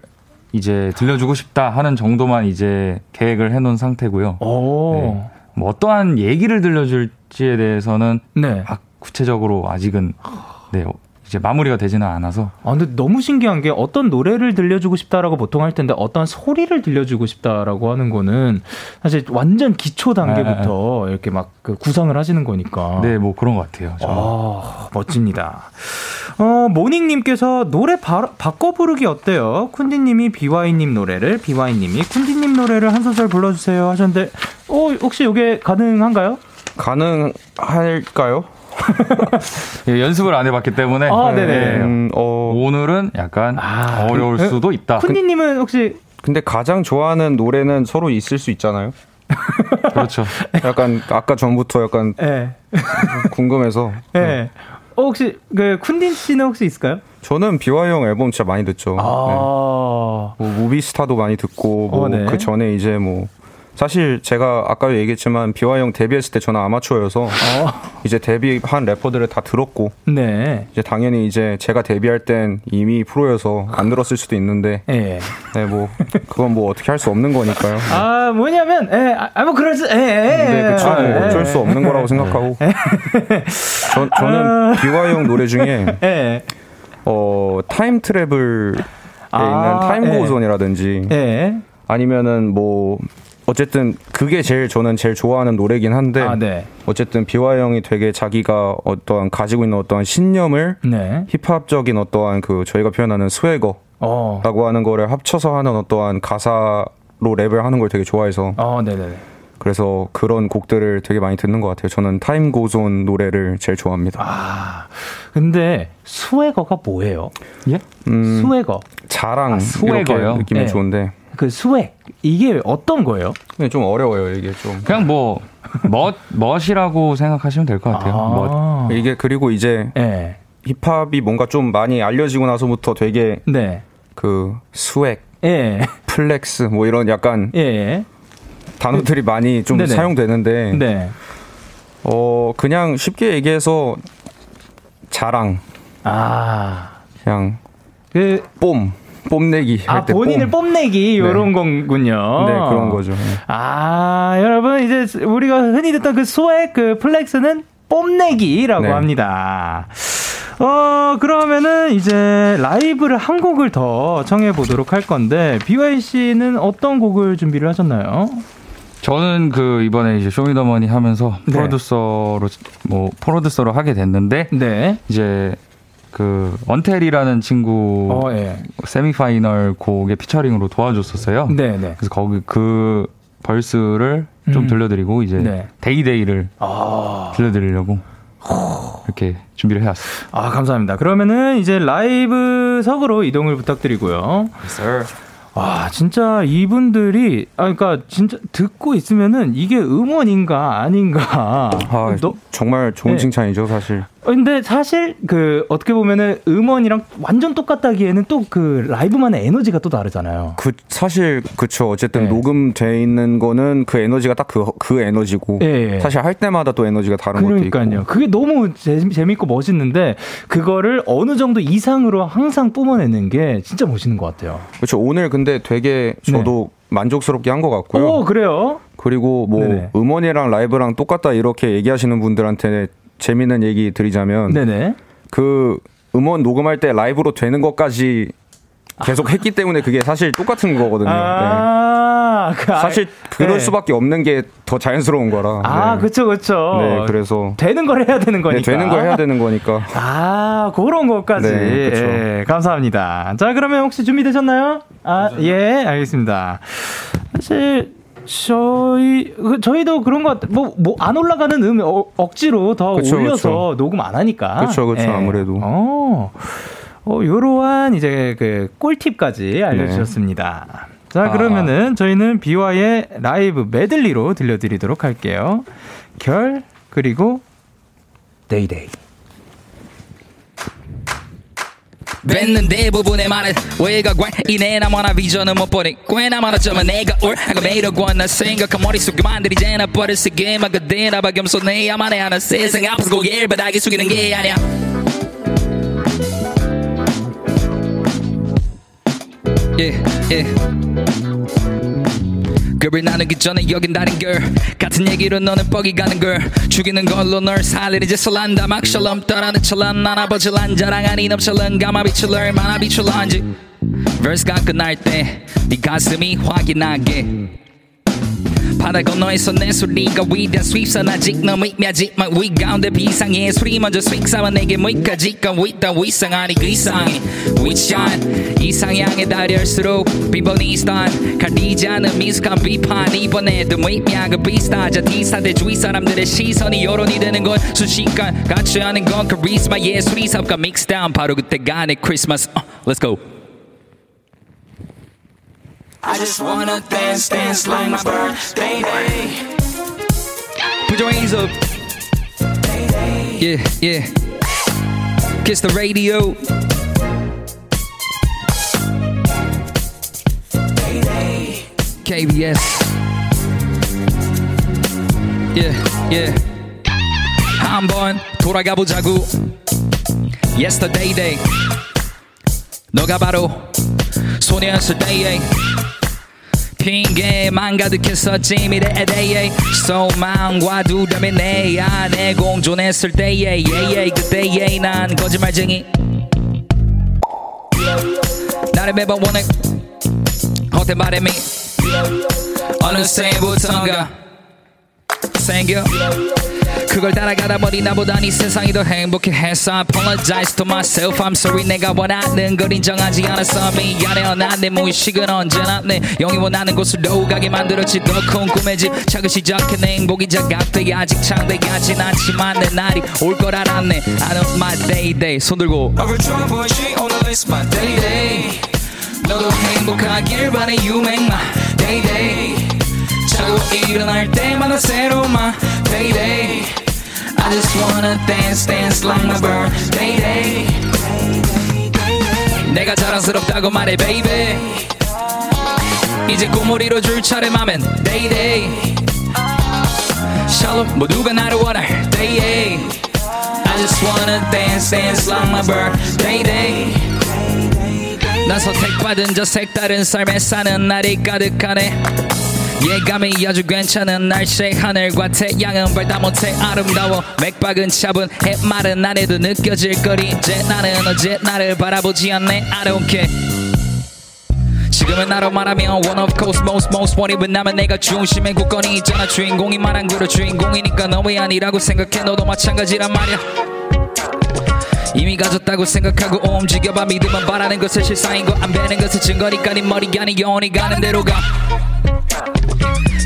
이제 들려주고 싶다 하는 정도만 이제 계획을 해놓은 상태고요. 오. 네. 뭐 어떠한 얘기를 들려줄지에 대해서는 네. 막 구체적으로 아직은 네 이제 마무리가 되지는 않아서 아, 근데 너무 신기한 게 어떤 노래를 들려주고 싶다라고 보통 할 텐데 어떤 소리를 들려주고 싶다라고 하는 거는 사실 완전 기초 단계부터 이렇게 막 그 구상을 하시는 거니까. 네 뭐 그런 것 같아요. 저는. 아, 멋집니다. 어, 모닝님께서 노래 바, 바꿔 부르기 어때요? 쿤디님이 비와이님 노래를, 비와이님이 쿤디님 노래를 한 소절 불러주세요 하셨는데, 어, 혹시 이게 가능한가요? 가능할까요? 예, 연습을 안 해봤기 때문에 아, 네네. 음, 어, 오늘은 약간 아, 어려울 그- 수도 있다. 쿤디님은 혹시 근데 가장 좋아하는 노래는 서로 있을 수 있잖아요. 그렇죠. 약간 아까 전부터 약간 예. 궁금해서 예. 어, 혹시 그 쿤딘 씨는 혹시 있을까요? 저는 비와형 앨범 진짜 많이 듣죠. 네. 아. 뭐 무비스타도 많이 듣고 뭐 어, 네. 그 전에 이제 뭐 사실 제가 아까 얘기했지만 비와형 데뷔했을 때 저는 아마추어여서 이제 데뷔한 래퍼들을 다 들었고 네. 이제 당연히 이제 제가 데뷔할 땐 이미 프로여서 안 들었을 수도 있는데 예. 네 뭐 그건 뭐 어떻게 할 수 없는 거니까요. 아, 뭐냐면 예. 아, 뭐 그럴 수 예. 예. 네, 그쵸. 아, 뭐 예. 어쩔 수 없는 거라고 생각하고. 저, 저는 비와이 형 노래 중에 예. 어 Time Travel에 아, 있는 Time 예. Goes On이라든지 예. 아니면은 뭐 어쨌든 그게 제일 저는 제일 좋아하는 노래긴 한데 아, 네. 어쨌든 비와이 형이 되게 자기가 어떠한 가지고 있는 어떠한 신념을 네. 힙합적인 어떠한 그 저희가 표현하는 swagger라고 어. 하는 거를 합쳐서 하는 어떠한 가사로 랩을 하는 걸 되게 좋아해서 어, 네, 네. 그래서 그런 곡들을 되게 많이 듣는 것 같아요. 저는 Time Goes On 노래를 제일 좋아합니다. 아. 근데 스웨거가 뭐예요? 예? 음, swagger. 자랑 swagger요? 이렇게 느낌이 네. 좋은데 그 swag. 이게 어떤 거예요? 근데 좀 어려워요 이게 좀. 그냥 뭐 멋, 멋이라고 생각하시면 될 것 같아요. 멋. 아. 이게 그리고 이제 예. 힙합이 뭔가 좀 많이 알려지고 나서부터 되게 네. 그 swag, 예. flex 뭐 이런 약간 예. 단어들이 많이 좀 네네. 사용되는데 네. 어 그냥 쉽게 얘기해서 자랑 아. 그냥 그, 뽐 뽐내기 아, 할때 본인을 뽐. 뽐내기, 요런 거군요. 네 그런 거죠. 아, 여러분, 이제 우리가 흔히 듣던 그 swag, 그 flex는 뽐내기라고 네. 합니다. 어, 그러면은 이제 라이브를 한 곡을 더 청해 보도록 할 건데, BewhY 씨는 어떤 곡을 준비를 하셨나요? 저는 그 이번에 이제 Show Me The Money 하면서 네. 프로듀서로 뭐 프로듀서로 하게 됐는데 네. 이제 그 언텔이라는 친구 어, 예. semifinal 곡의 featuring으로 도와줬었어요. 네 네. 그래서 거기 그 verse를 좀 음. 들려드리고 이제 네. Day Day를 아. 들려드리려고 이렇게 준비를 해왔어요. 아, 감사합니다. 그러면은 이제 라이브석으로 이동을 부탁드리고요. 와, 진짜 이분들이, 아, 그러니까 진짜 듣고 있으면은 이게 음원인가 아닌가. 아 너, 정말 좋은 네. 칭찬이죠 사실. 어, 근데 사실 그 어떻게 보면은 음원이랑 완전 똑같다기에는 또 그 라이브만의 에너지가 또 다르잖아요. 그 사실 그쵸 어쨌든 네. 녹음돼 있는 거는 그 에너지가 딱그그 에너지고 예, 예. 사실 할 때마다 또 에너지가 다른 것도 그러니까요. 있고 그게 너무 재, 재밌고 멋있는데 그거를 어느 정도 이상으로 항상 뿜어내는 게 진짜 멋있는 것 같아요. 그렇죠 오늘 근데 되게 저도 만족스럽게 한 것 같고요. 네. 오, 그래요? 그리고 뭐 네네. 음원이랑 라이브랑 똑같다 이렇게 얘기하시는 분들한테 재밌는 얘기 드리자면 네네. 그 음원 녹음할 때 라이브로 되는 것까지 계속 했기 때문에 그게 사실 똑같은 거거든요. 네. 아, 그 아- 사실 그럴 네. 수밖에 없는 게 더 자연스러운 거라. 아, 네. 그쵸, 그쵸. 네, 그래서 되는 걸 해야 되는 네, 거니까. 되는 거 해야 되는 거니까. 아, 그런 것까지. 네. 예, 감사합니다. 자, 그러면 혹시 준비되셨나요? 아, 예, 알겠습니다. 사실, 저희, 그, 저희도 그런 것, 같- 뭐, 뭐, 안 올라가는 음, 어, 억지로 더 그쵸, 올려서 그쵸. 녹음 안 하니까. 그쵸, 그쵸, 아무래도. 어, 어, 요러한 이제 그 꿀팁까지 알려주셨습니다. 자, 아. 그러면은 저희는 비와의 라이브 메들리로 들려드리도록 할게요. 결, 그리고 데이데이. 뱉는 대부분의 말은 왜가 관이네 나만아 비전은 못 보니 꽤나 많았지만 내가 옳고 매력고 나 생각한 머릿속에 만 들이 쟤나 버릇을 게임하가 되나 박염소내 야만의 하나. 세상 앞에서 고개를 바닥에 숙이는 게 아니야. yeah, yeah. 급을 나누기 전에 여긴 다른 걸. 같은 얘기로 너는 뻑이 가는 걸. 죽이는 걸로 널 살리는 짓을 한다. 막샬럼 떠나는 철란 난 아버지 란 자랑 아닌 없철런 가마비출 얼마나 비출 런지. verse가 끝날 때 네 가슴이 확인하게 바다 건너에서 내 소리가 위대한 수입선 아직 너무 미하지만 위 가운데 비상해. 소리 먼저 수익사만 내게 뭐까지가 위다 위상 아니 그 이상이 위치한 이상향에 달할수록 비번이 스탄 가리지 않은 미숙한 비판. 이번에도 무의미하고 비슷하자 디사대 주위 사람들의 시선이 여론이 되는 건 순식간 같이 하는 건 카리스마 예술이 섭과 믹스다운 바로 그때가 내 크리스마스. Uh, Let's go I just wanna dance, dance like my birthday day. Put your hands up. Yeah, yeah. Kiss the radio. KBS. Yeah, yeah. 한번 돌아가 보자고. Yesterday day. 너가 바로 소녀였을 때에 핑계만 가득했었지 미래에 대해 소망과 두려움이 내 안에 공존했을 때에 예예 그때에 난 거짓말쟁이. 나를 매번 원해. 헛된 바람이 어느새부턴가 생겨 그걸 따라가다 보니 나보다 이 세상이 더 행복해 했어 I apologize to myself. I'm sorry. 내가 원하는 걸 인정하지 않았어 미안해. 난내 무의식은 언제나 내 영이 원하는 곳으로 가게 만들었지. 더 큰 꿈의 집 작은 시작해. 내 행복이 자각돼 아직 창대하진 않지만 내 날이 올 걸 알았네. I know my day day. 손 들고. Boy she on the list my day day. 너도 행복하길 바래 you make my day day. 자고 일어날 때마다 새로운 my day day. I just wanna dance dance like my birthday day. 내가 자랑스럽다고 말해 baby 이제 꿈을 이뤄줄 차례마면 day day 샬롬 모두가 나를 원할 day day I just wanna dance dance like my birthday day 난 선택받은 저 색다른 삶에 사는 날이 가득하네 예감이 아주 괜찮은 날씨 하늘과 태양은 발다 못해 아름다워. 맥박은 차분 해마른 날에도 느껴질 거리. 이제 나는 어제 나를 바라보지 않네. I don't care. 지금은 나로 말하면 one of course most most 입은 나면 내가 중심의 굳건히 있잖아 주인공이 말한 그로 주인공이니까 너왜 아니라고 생각해. 너도 마찬가지란 말이야 이미 가졌다고 생각하고 움직여봐. 믿으면 바라는 것을 실상인 거안 되는 것을 증거니까 네 머리가 네 영혼이 가는 대로 가.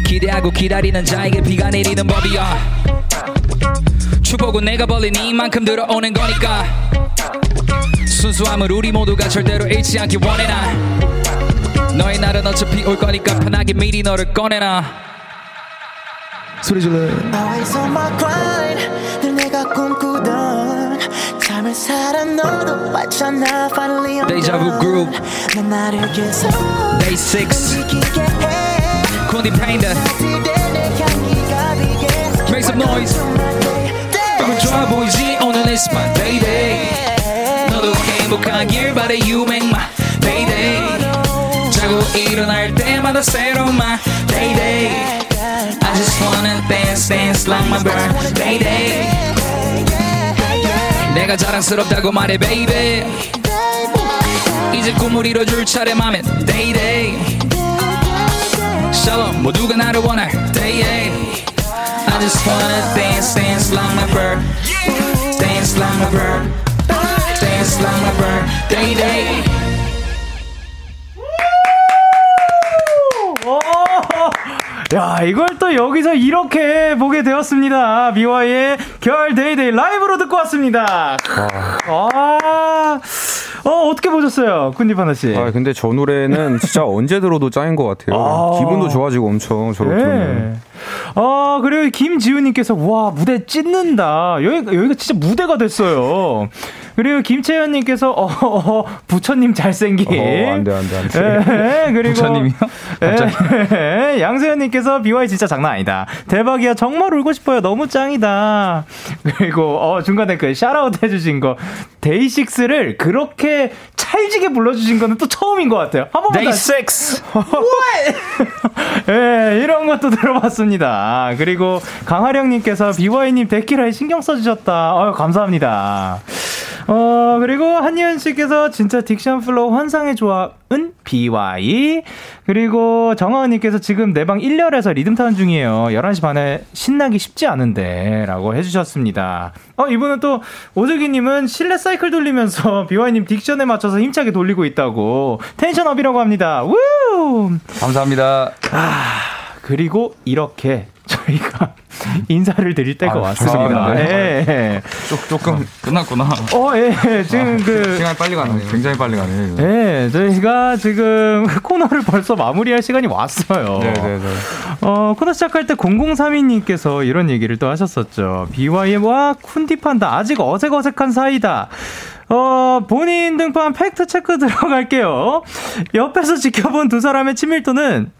기대하고 기다리는 자에게 비가 내리는 법이야. 축복은 내가 벌린 이만큼 들어오는 거니까. 순수함을 우리 모두가 절대로 잃지 않기 원해 나 너의 날은 어차피 올 거니까 편하게 미리 너를 꺼내놔. 소리 질러 Always on my grind 늘 내가 꿈꾸던 삶을 살아 너도 왔잖아 Finally I'm Deja vu done. group. 난 나를 계속 Day 6 지키게 해 콘디 페인더 그대 내 향기가 비게 Make some noise 너무 좋아 보이지 오늘 it's my day day 너도 행복하길 바래 you make my day day 자고 일어날 때마다 새로운 my day day I just wanna dance dance like my birthday day 내가 자랑스럽다고 말해 baby 이제 꿈을 이뤄줄 차례마면 day day 샬롬 모두가 나를 원할 day day I just wanna dance dance like my bird dance like my bird dance like my birthday day 야, 이걸 또 여기서 이렇게 보게 되었습니다. 미와의 겨울 데이데이 라이브로 듣고 왔습니다. 아, 어, 어떻게 보셨어요? 쿤디판다 씨. 아 근데 저 노래는 진짜 언제 들어도 짱인 것 같아요. 아. 기분도 좋아지고 엄청 들으면. 네. 어, 그리고 김지우님께서, 와, 무대 찢는다. 여기, 여기가 진짜 무대가 됐어요. 그리고 김채연님께서, 어, 어, 부처님 잘생김. 어, 안 돼, 안 돼, 안 돼. 예, 그리고. 부처님이요? 예, 양세현님께서, 비와이 진짜 장난 아니다. 대박이야. 정말 울고 싶어요. 너무 짱이다. 그리고, 어, 중간에 그 샤라웃 해주신 거, 데이식스를 그렇게 찰지게 불러주신 거는 또 처음인 것 같아요. 한 번만. 6 예, 이런 것도 들어봤습니다. 그리고 강하령님께서 비와이님 데키라에 신경 써주셨다. 어 감사합니다. 어, 그리고 한예은 씨께서 진짜 diction flow 환상의 조합은 BewhY. 그리고 정하은님께서 지금 내 방 1열에서 리듬타운 중이에요. 11시 반에 신나기 쉽지 않은데. 라고 해주셨습니다. 어, 이분은 또, 오즈기님은 실내 사이클 돌리면서 BY님 딕션에 맞춰서 힘차게 돌리고 있다고. 텐션업이라고 합니다. 우! 감사합니다. 그리고 이렇게 저희가 인사를 드릴 때가 아, 왔습니다. 예, 예. 조, 조금 끝났구나. 어, 예, 예. 지금 그 시간이 빨리 가네요. 굉장히 빨리 가네. 네, 저희가 지금 코너를 벌써 마무리할 시간이 왔어요. 네 네 네. 어, 코너 시작할 때 0032님께서 이런 얘기를 또 하셨었죠. BYM과 쿤디 판다 아직 어색어색한 사이다. 어, 본인 등판 팩트 체크 들어갈게요. 옆에서 지켜본 두 사람의 친밀도는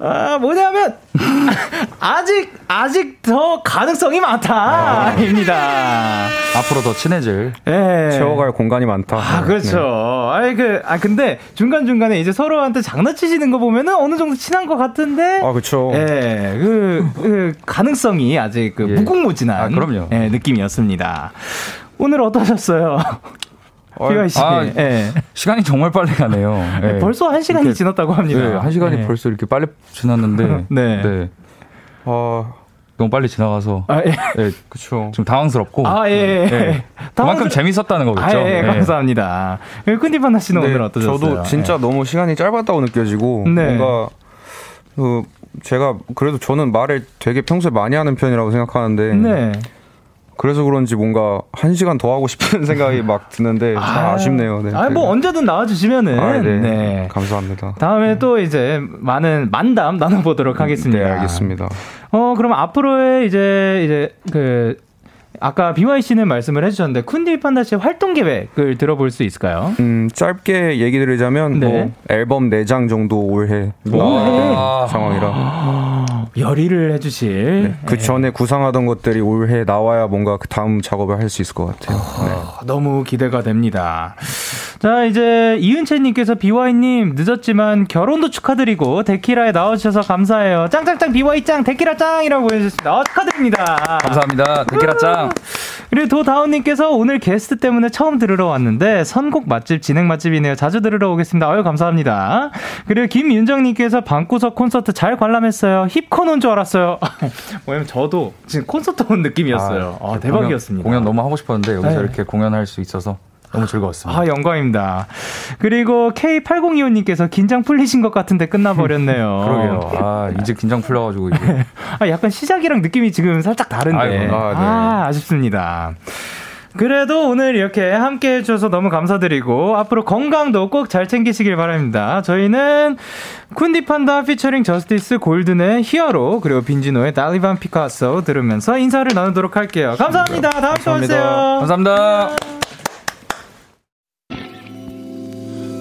아, 뭐냐면 아직 아직 더 가능성이 많다. 입니다. 앞으로 더 친해질. 예. 채워갈 공간이 많다. 아, 그렇죠. 아이, 그, 아, 근데 중간 중간에 이제 서로한테 장난치시는 거 보면은 어느 정도 친한 것 같은데. 네. 아, 그렇죠. 예, 그, 그, 가능성이 아직 그 예. 무궁무진한. 아, 그럼요. 예, 느낌이었습니다. 오늘 어떠셨어요? 비와이 씨. 아, 예. 시간이 정말 빨리 가네요. 예. 벌써 한 시간이 이렇게- 지났다고 합니다. 네, 한 시간이 예. 벌써 이렇게 빨리 지났는데. 네. 네. 어, 너무 빨리 지나가서. 아, 예. 네, 그렇죠. 좀 당황스럽고. 아, 예, 예. 네. 그만큼 당황스러- 재밌었다는 거겠죠. 아, 예, 네. 감사합니다. 끈디판나 씨는 오늘 어떠셨어요? 저도 진짜 예. 너무 시간이 짧았다고 느껴지고 네. 뭔가 그 제가 그래도 저는 말을 되게 평소에 많이 하는 편이라고 생각하는데 네. 그래서 그런지 뭔가 한 시간 더 하고 싶은 생각이 막 드는데 참 아쉽네요. 네. 아, 뭐 언제든 나와주시면은. 아, 네. 네. 감사합니다. 다음에 또 이제 많은 만담 나눠보도록 하겠습니다. 네, 알겠습니다. 어, 그럼 앞으로의 이제, 이제, 그, 아까 BY 씨는 말씀을 해주셨는데, 쿤디 판다 씨의 활동 계획을 들어볼 수 있을까요? 음, 짧게 얘기 드리자면 네. 뭐 앨범 4장 정도 올해 나와야 될 상황이라 열의를 해주실. 네. 그 전에 구상하던 것들이 올해 나와야 뭔가 그 다음 작업을 할 수 있을 것 같아요. 네. 어, 너무 기대가 됩니다. 자, 이제 이은채님께서 BY님 늦었지만 결혼도 축하드리고 데키라에 나와주셔서 감사해요. 짱짱짱 BY 짱 데키라 짱이라고 해주셨습니다. 어, 축하드립니다. 감사합니다. 데키라 짱. 그리고 도다운님께서 오늘 게스트 때문에 처음 들으러 왔는데 선곡 맛집 진행 맛집이네요. 자주 들으러 오겠습니다. 아유 감사합니다. 그리고 김윤정님께서 방구석 콘서트 잘 관람했어요. 힙콘 온 줄 알았어요. 뭐냐면 저도 지금 콘서트 온 느낌이었어요. 아, 대박이었습니다. 공연, 공연 너무 하고 싶었는데 여기서 네. 이렇게 공연할 수 있어서 너무 즐거웠습니다. 아, 영광입니다. 그리고 K8025님께서 긴장 풀리신 것 같은데 끝나버렸네요. 그러게요. 아, 이제 긴장 풀려가지고 이게. 아, 약간 시작이랑 느낌이 지금 살짝 다른데. 아이고, 아, 네. 아, 아쉽습니다. 그래도 오늘 이렇게 함께 해주셔서 너무 감사드리고, 앞으로 건강도 꼭 잘 챙기시길 바랍니다. 저희는 쿤디 판다 피처링 저스티스 골든의 히어로, 그리고 빈지노의 달리반 피카소 들으면서 인사를 나누도록 할게요. 감사합니다. 다음 주에 오세요. 감사합니다.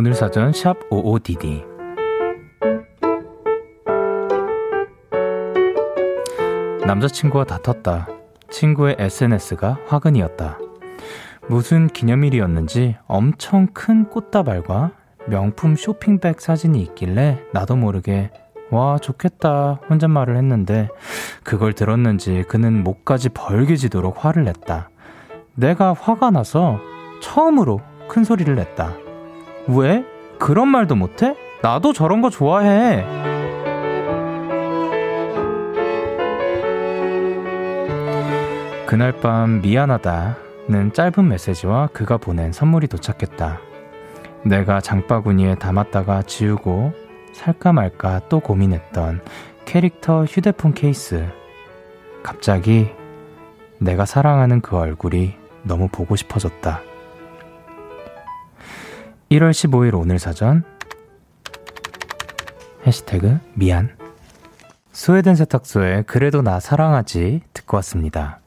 오늘 사전 샵 55DD 남자친구와 다퉜다. 친구의 SNS가 화근이었다. 무슨 기념일이었는지 엄청 큰 꽃다발과 명품 쇼핑백 사진이 있길래 나도 모르게 와 좋겠다 혼잣말을 했는데 그걸 들었는지 그는 목까지 벌개지도록 화를 냈다. 내가 화가 나서 처음으로 큰 소리를 냈다. 왜? 그런 말도 못해? 나도 저런 거 좋아해. 그날 밤 미안하다는 짧은 메시지와 그가 보낸 선물이 도착했다. 내가 장바구니에 담았다가 지우고 살까 말까 또 고민했던 캐릭터 휴대폰 케이스. 갑자기 내가 사랑하는 그 얼굴이 너무 보고 싶어졌다. 1월 15일 오늘 사전 해시태그 미안 스웨덴 세탁소에 그래도 나 사랑하지 듣고 왔습니다.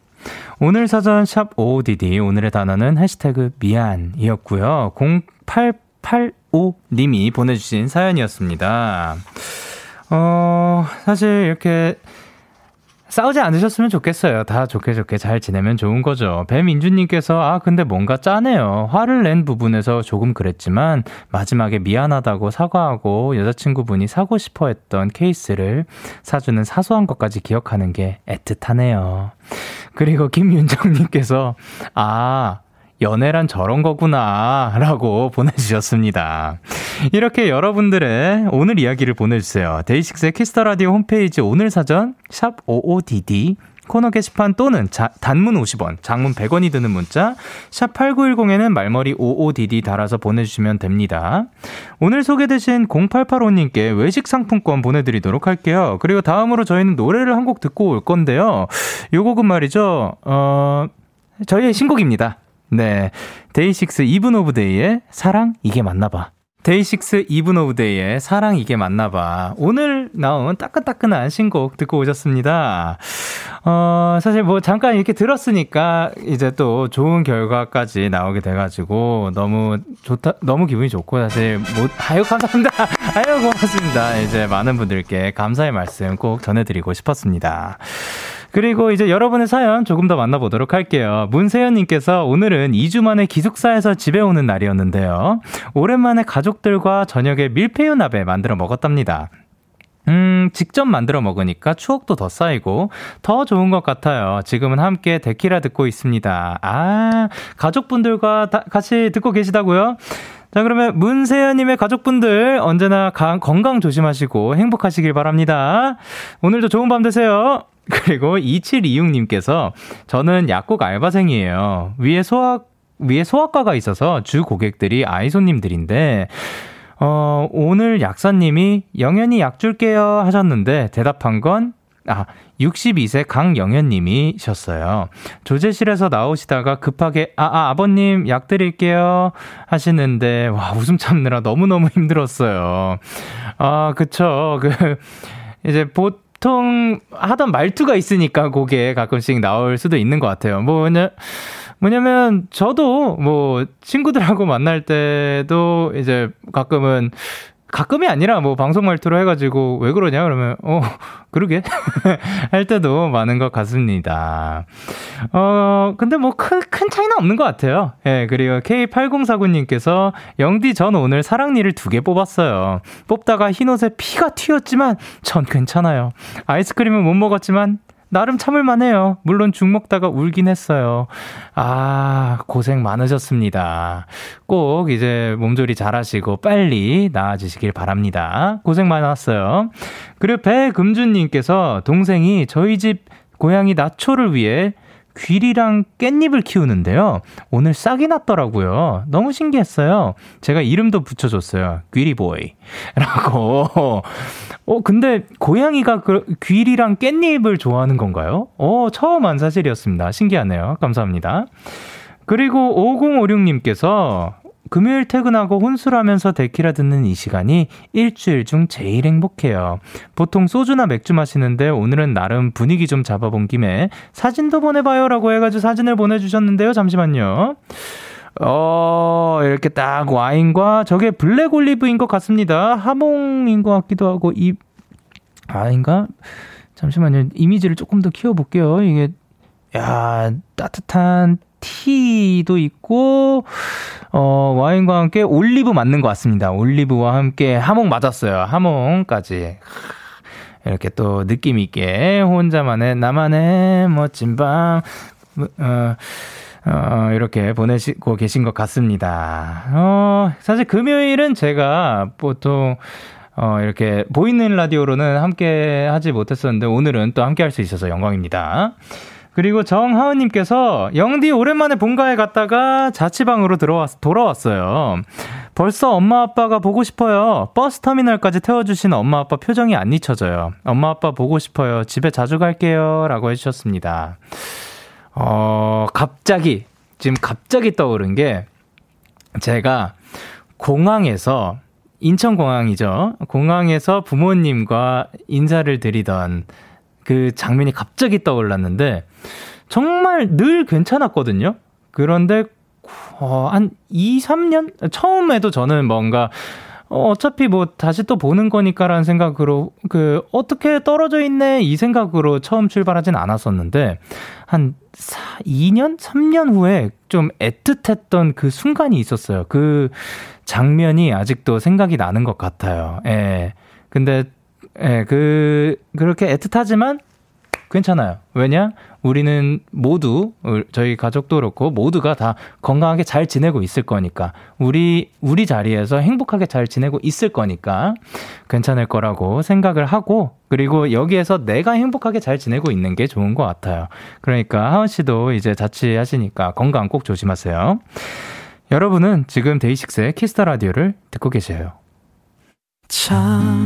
오늘 사전 샵 55DD 오늘의 단어는 해시태그 미안이었고요. 0885님이 보내주신 사연이었습니다. 어, 사실 이렇게 싸우지 않으셨으면 좋겠어요. 다 좋게 좋게 잘 지내면 좋은 거죠. 배민주님께서, 아, 근데 뭔가 짜네요. 화를 낸 부분에서 조금 그랬지만, 마지막에 미안하다고 사과하고 여자친구분이 사고 싶어 했던 케이스를 사주는 사소한 것까지 기억하는 게 애틋하네요. 그리고 김윤정님께서, 아, 연애란 저런 거구나. 라고 보내주셨습니다. 이렇게 여러분들의 오늘 이야기를 보내주세요. 데이식스의 키스 더 라디오 홈페이지 오늘 사전, 샵 55DD, 코너 게시판 또는 자, 단문 50원, 장문 100원이 드는 문자 샵 8910에는 말머리 55DD 달아서 보내주시면 됩니다. 오늘 소개되신 0885님께 외식 상품권 보내드리도록 할게요. 그리고 다음으로 저희는 노래를 한 곡 듣고 올 건데요. 요 곡은 말이죠. 어, 저희의 신곡입니다. 네. 데이식스 이븐 오브 데이의 사랑 이게 맞나 봐. 데이식스 이븐 오브 데이의 사랑 이게 맞나 봐. 오늘 나온 따끈따끈한 신곡 듣고 오셨습니다. 어, 사실 뭐 잠깐 이렇게 들었으니까 이제 또 좋은 결과까지 나오게 돼가지고 너무 좋다, 너무 기분이 좋고 사실 뭐, 아유, 감사합니다. 아유, 고맙습니다. 이제 많은 분들께 감사의 말씀 꼭 전해드리고 싶었습니다. 그리고 이제 여러분의 사연 조금 더 만나보도록 할게요. 문세현님께서 오늘은 2주 만에 기숙사에서 집에 오는 날이었는데요. 오랜만에 가족들과 저녁에 밀푀유 나베 만들어 먹었답니다. 음, 직접 만들어 먹으니까 추억도 더 쌓이고 더 좋은 것 같아요. 지금은 함께 데키라 듣고 있습니다. 아, 가족분들과 다 같이 듣고 계시다고요? 자, 그러면 문세연님의 가족분들 언제나 가, 건강 조심하시고 행복하시길 바랍니다. 오늘도 좋은 밤 되세요. 그리고 2726님께서 저는 약국 알바생이에요. 위에 소학, 위에 소아과가 있어서 주 고객들이 아이 손님들인데, 어, 오늘 약사님이 영현이 약 줄게요 하셨는데 대답한 건, 아, 62세 강영현님이셨어요. 조제실에서 나오시다가 급하게, 아, 아, 아버님 약 드릴게요 하시는데, 와, 웃음 참느라 너무너무 힘들었어요. 아, 그쵸. 그, 이제 보, 보통 하던 말투가 있으니까 그게 가끔씩 나올 수도 있는 것 같아요. 뭐냐, 뭐냐면 저도 뭐 친구들하고 만날 때도 이제 가끔은 가끔이 아니라 뭐 방송 말투로 해가지고 왜 그러냐 그러면 어 그러게 할 때도 많은 것 같습니다. 어 근데 뭐 큰 큰 차이는 없는 것 같아요. 예 그리고 K8049님께서 영디 전 오늘 사랑니를 두 개 뽑았어요. 뽑다가 흰 옷에 피가 튀었지만 전 괜찮아요. 아이스크림은 못 먹었지만 나름 참을만해요. 물론 죽 먹다가 울긴 했어요. 아, 고생 많으셨습니다. 꼭 이제 몸조리 잘하시고 빨리 나아지시길 바랍니다. 고생 많았어요. 그리고 배금준님께서 동생이 저희 집 고양이 나초를 위해 귀리랑 깻잎을 키우는데요. 오늘 싹이 났더라고요. 너무 신기했어요. 제가 이름도 붙여줬어요. 귀리보이. 라고. 어, 근데 고양이가 그 귀리랑 깻잎을 좋아하는 건가요? 어, 처음 한 사실이었습니다. 신기하네요. 감사합니다. 그리고 5056님께서 금요일 퇴근하고 혼술하면서 데키라 듣는 이 시간이 일주일 중 제일 행복해요. 보통 소주나 맥주 마시는데 오늘은 나름 분위기 좀 잡아본 김에 사진도 보내봐요라고 해가지고 사진을 보내주셨는데요. 잠시만요. 어, 이렇게 딱 와인과 저게 블랙 올리브인 것 같습니다. 하몽인 것 같기도 하고, 이, 아닌가? 잠시만요. 이미지를 조금 더 키워볼게요. 이게, 야, 따뜻한 티도 있고, 어, 와인과 함께 올리브 맞는 것 같습니다. 올리브와 함께 하몽 맞았어요. 하몽까지. 이렇게 또 느낌 있게 혼자만의 나만의 멋진 밤, 어, 어, 이렇게 보내시고 계신 것 같습니다. 어, 사실 금요일은 제가 보통 어, 이렇게 보이는 라디오로는 함께 하지 못했었는데 오늘은 또 함께 할 수 있어서 영광입니다. 그리고 정하은님께서 영디 오랜만에 본가에 갔다가 자취방으로 들어왔, 돌아왔어요. 벌써 엄마 아빠가 보고 싶어요. 버스 터미널까지 태워주신 엄마 아빠 표정이 안 잊혀져요. 엄마 아빠 보고 싶어요. 집에 자주 갈게요. 라고 해주셨습니다. 어, 갑자기, 지금 갑자기 떠오른 게 제가 공항에서 인천공항이죠. 공항에서 부모님과 인사를 드리던 그 장면이 갑자기 떠올랐는데 정말 늘 괜찮았거든요. 그런데 어, 한 2, 3년 처음에도 저는 뭔가 어, 어차피 뭐 다시 또 보는 거니까라는 생각으로 그 어떻게 떨어져 있네 이 생각으로 처음 출발하진 않았었는데 한 4, 2년, 3년 후에 좀 애틋했던 그 순간이 있었어요. 그 장면이 아직도 생각이 나는 것 같아요. 예. 근데 예, 그 그렇게 애틋하지만 괜찮아요. 왜냐? 우리는 모두 저희 가족도 그렇고 모두가 다 건강하게 잘 지내고 있을 거니까 우리 우리 자리에서 행복하게 잘 지내고 있을 거니까 괜찮을 거라고 생각을 하고 그리고 여기에서 내가 행복하게 잘 지내고 있는 게 좋은 것 같아요. 그러니까 하은 씨도 이제 자취하시니까 건강 꼭 조심하세요. 여러분은 지금 데이식스의 키스 더 라디오를 듣고 계세요. 참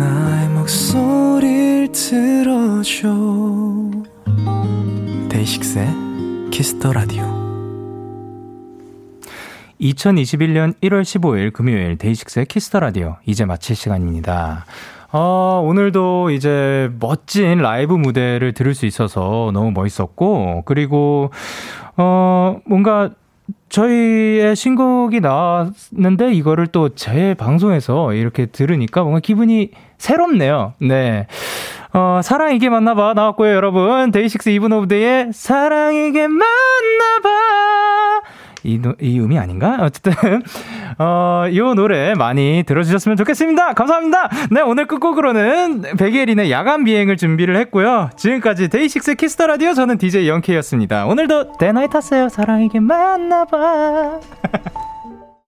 나의 목소리를 들어줘 데이식스의 키스 더 라디오 2021년 1월 15일 금요일 데이식스의 키스 더 라디오 이제 마칠 시간입니다. 어, 오늘도 이제 멋진 라이브 무대를 들을 수 있어서 너무 멋있었고, 그리고, 어, 뭔가 저희의 신곡이 나왔는데 이거를 또 제 방송에서 이렇게 들으니까 뭔가 기분이 새롭네요. 네. 어, 사랑 이게 맞나봐 나왔고요, 여러분. 데이식스 이븐 오브 데이의 사랑 이게 맞나봐. 이, 노, 이 음이 아닌가? 어쨌든, 어, 이 노래 많이 들어주셨으면 좋겠습니다. 감사합니다. 네, 오늘 끝곡으로는 백예린의 야간 비행을 준비를 했고요. 지금까지 데이식스 키스 더 라디오 저는 DJ 영케이였습니다. 오늘도 데나잇 탔어요. 사랑 이게 맞나봐.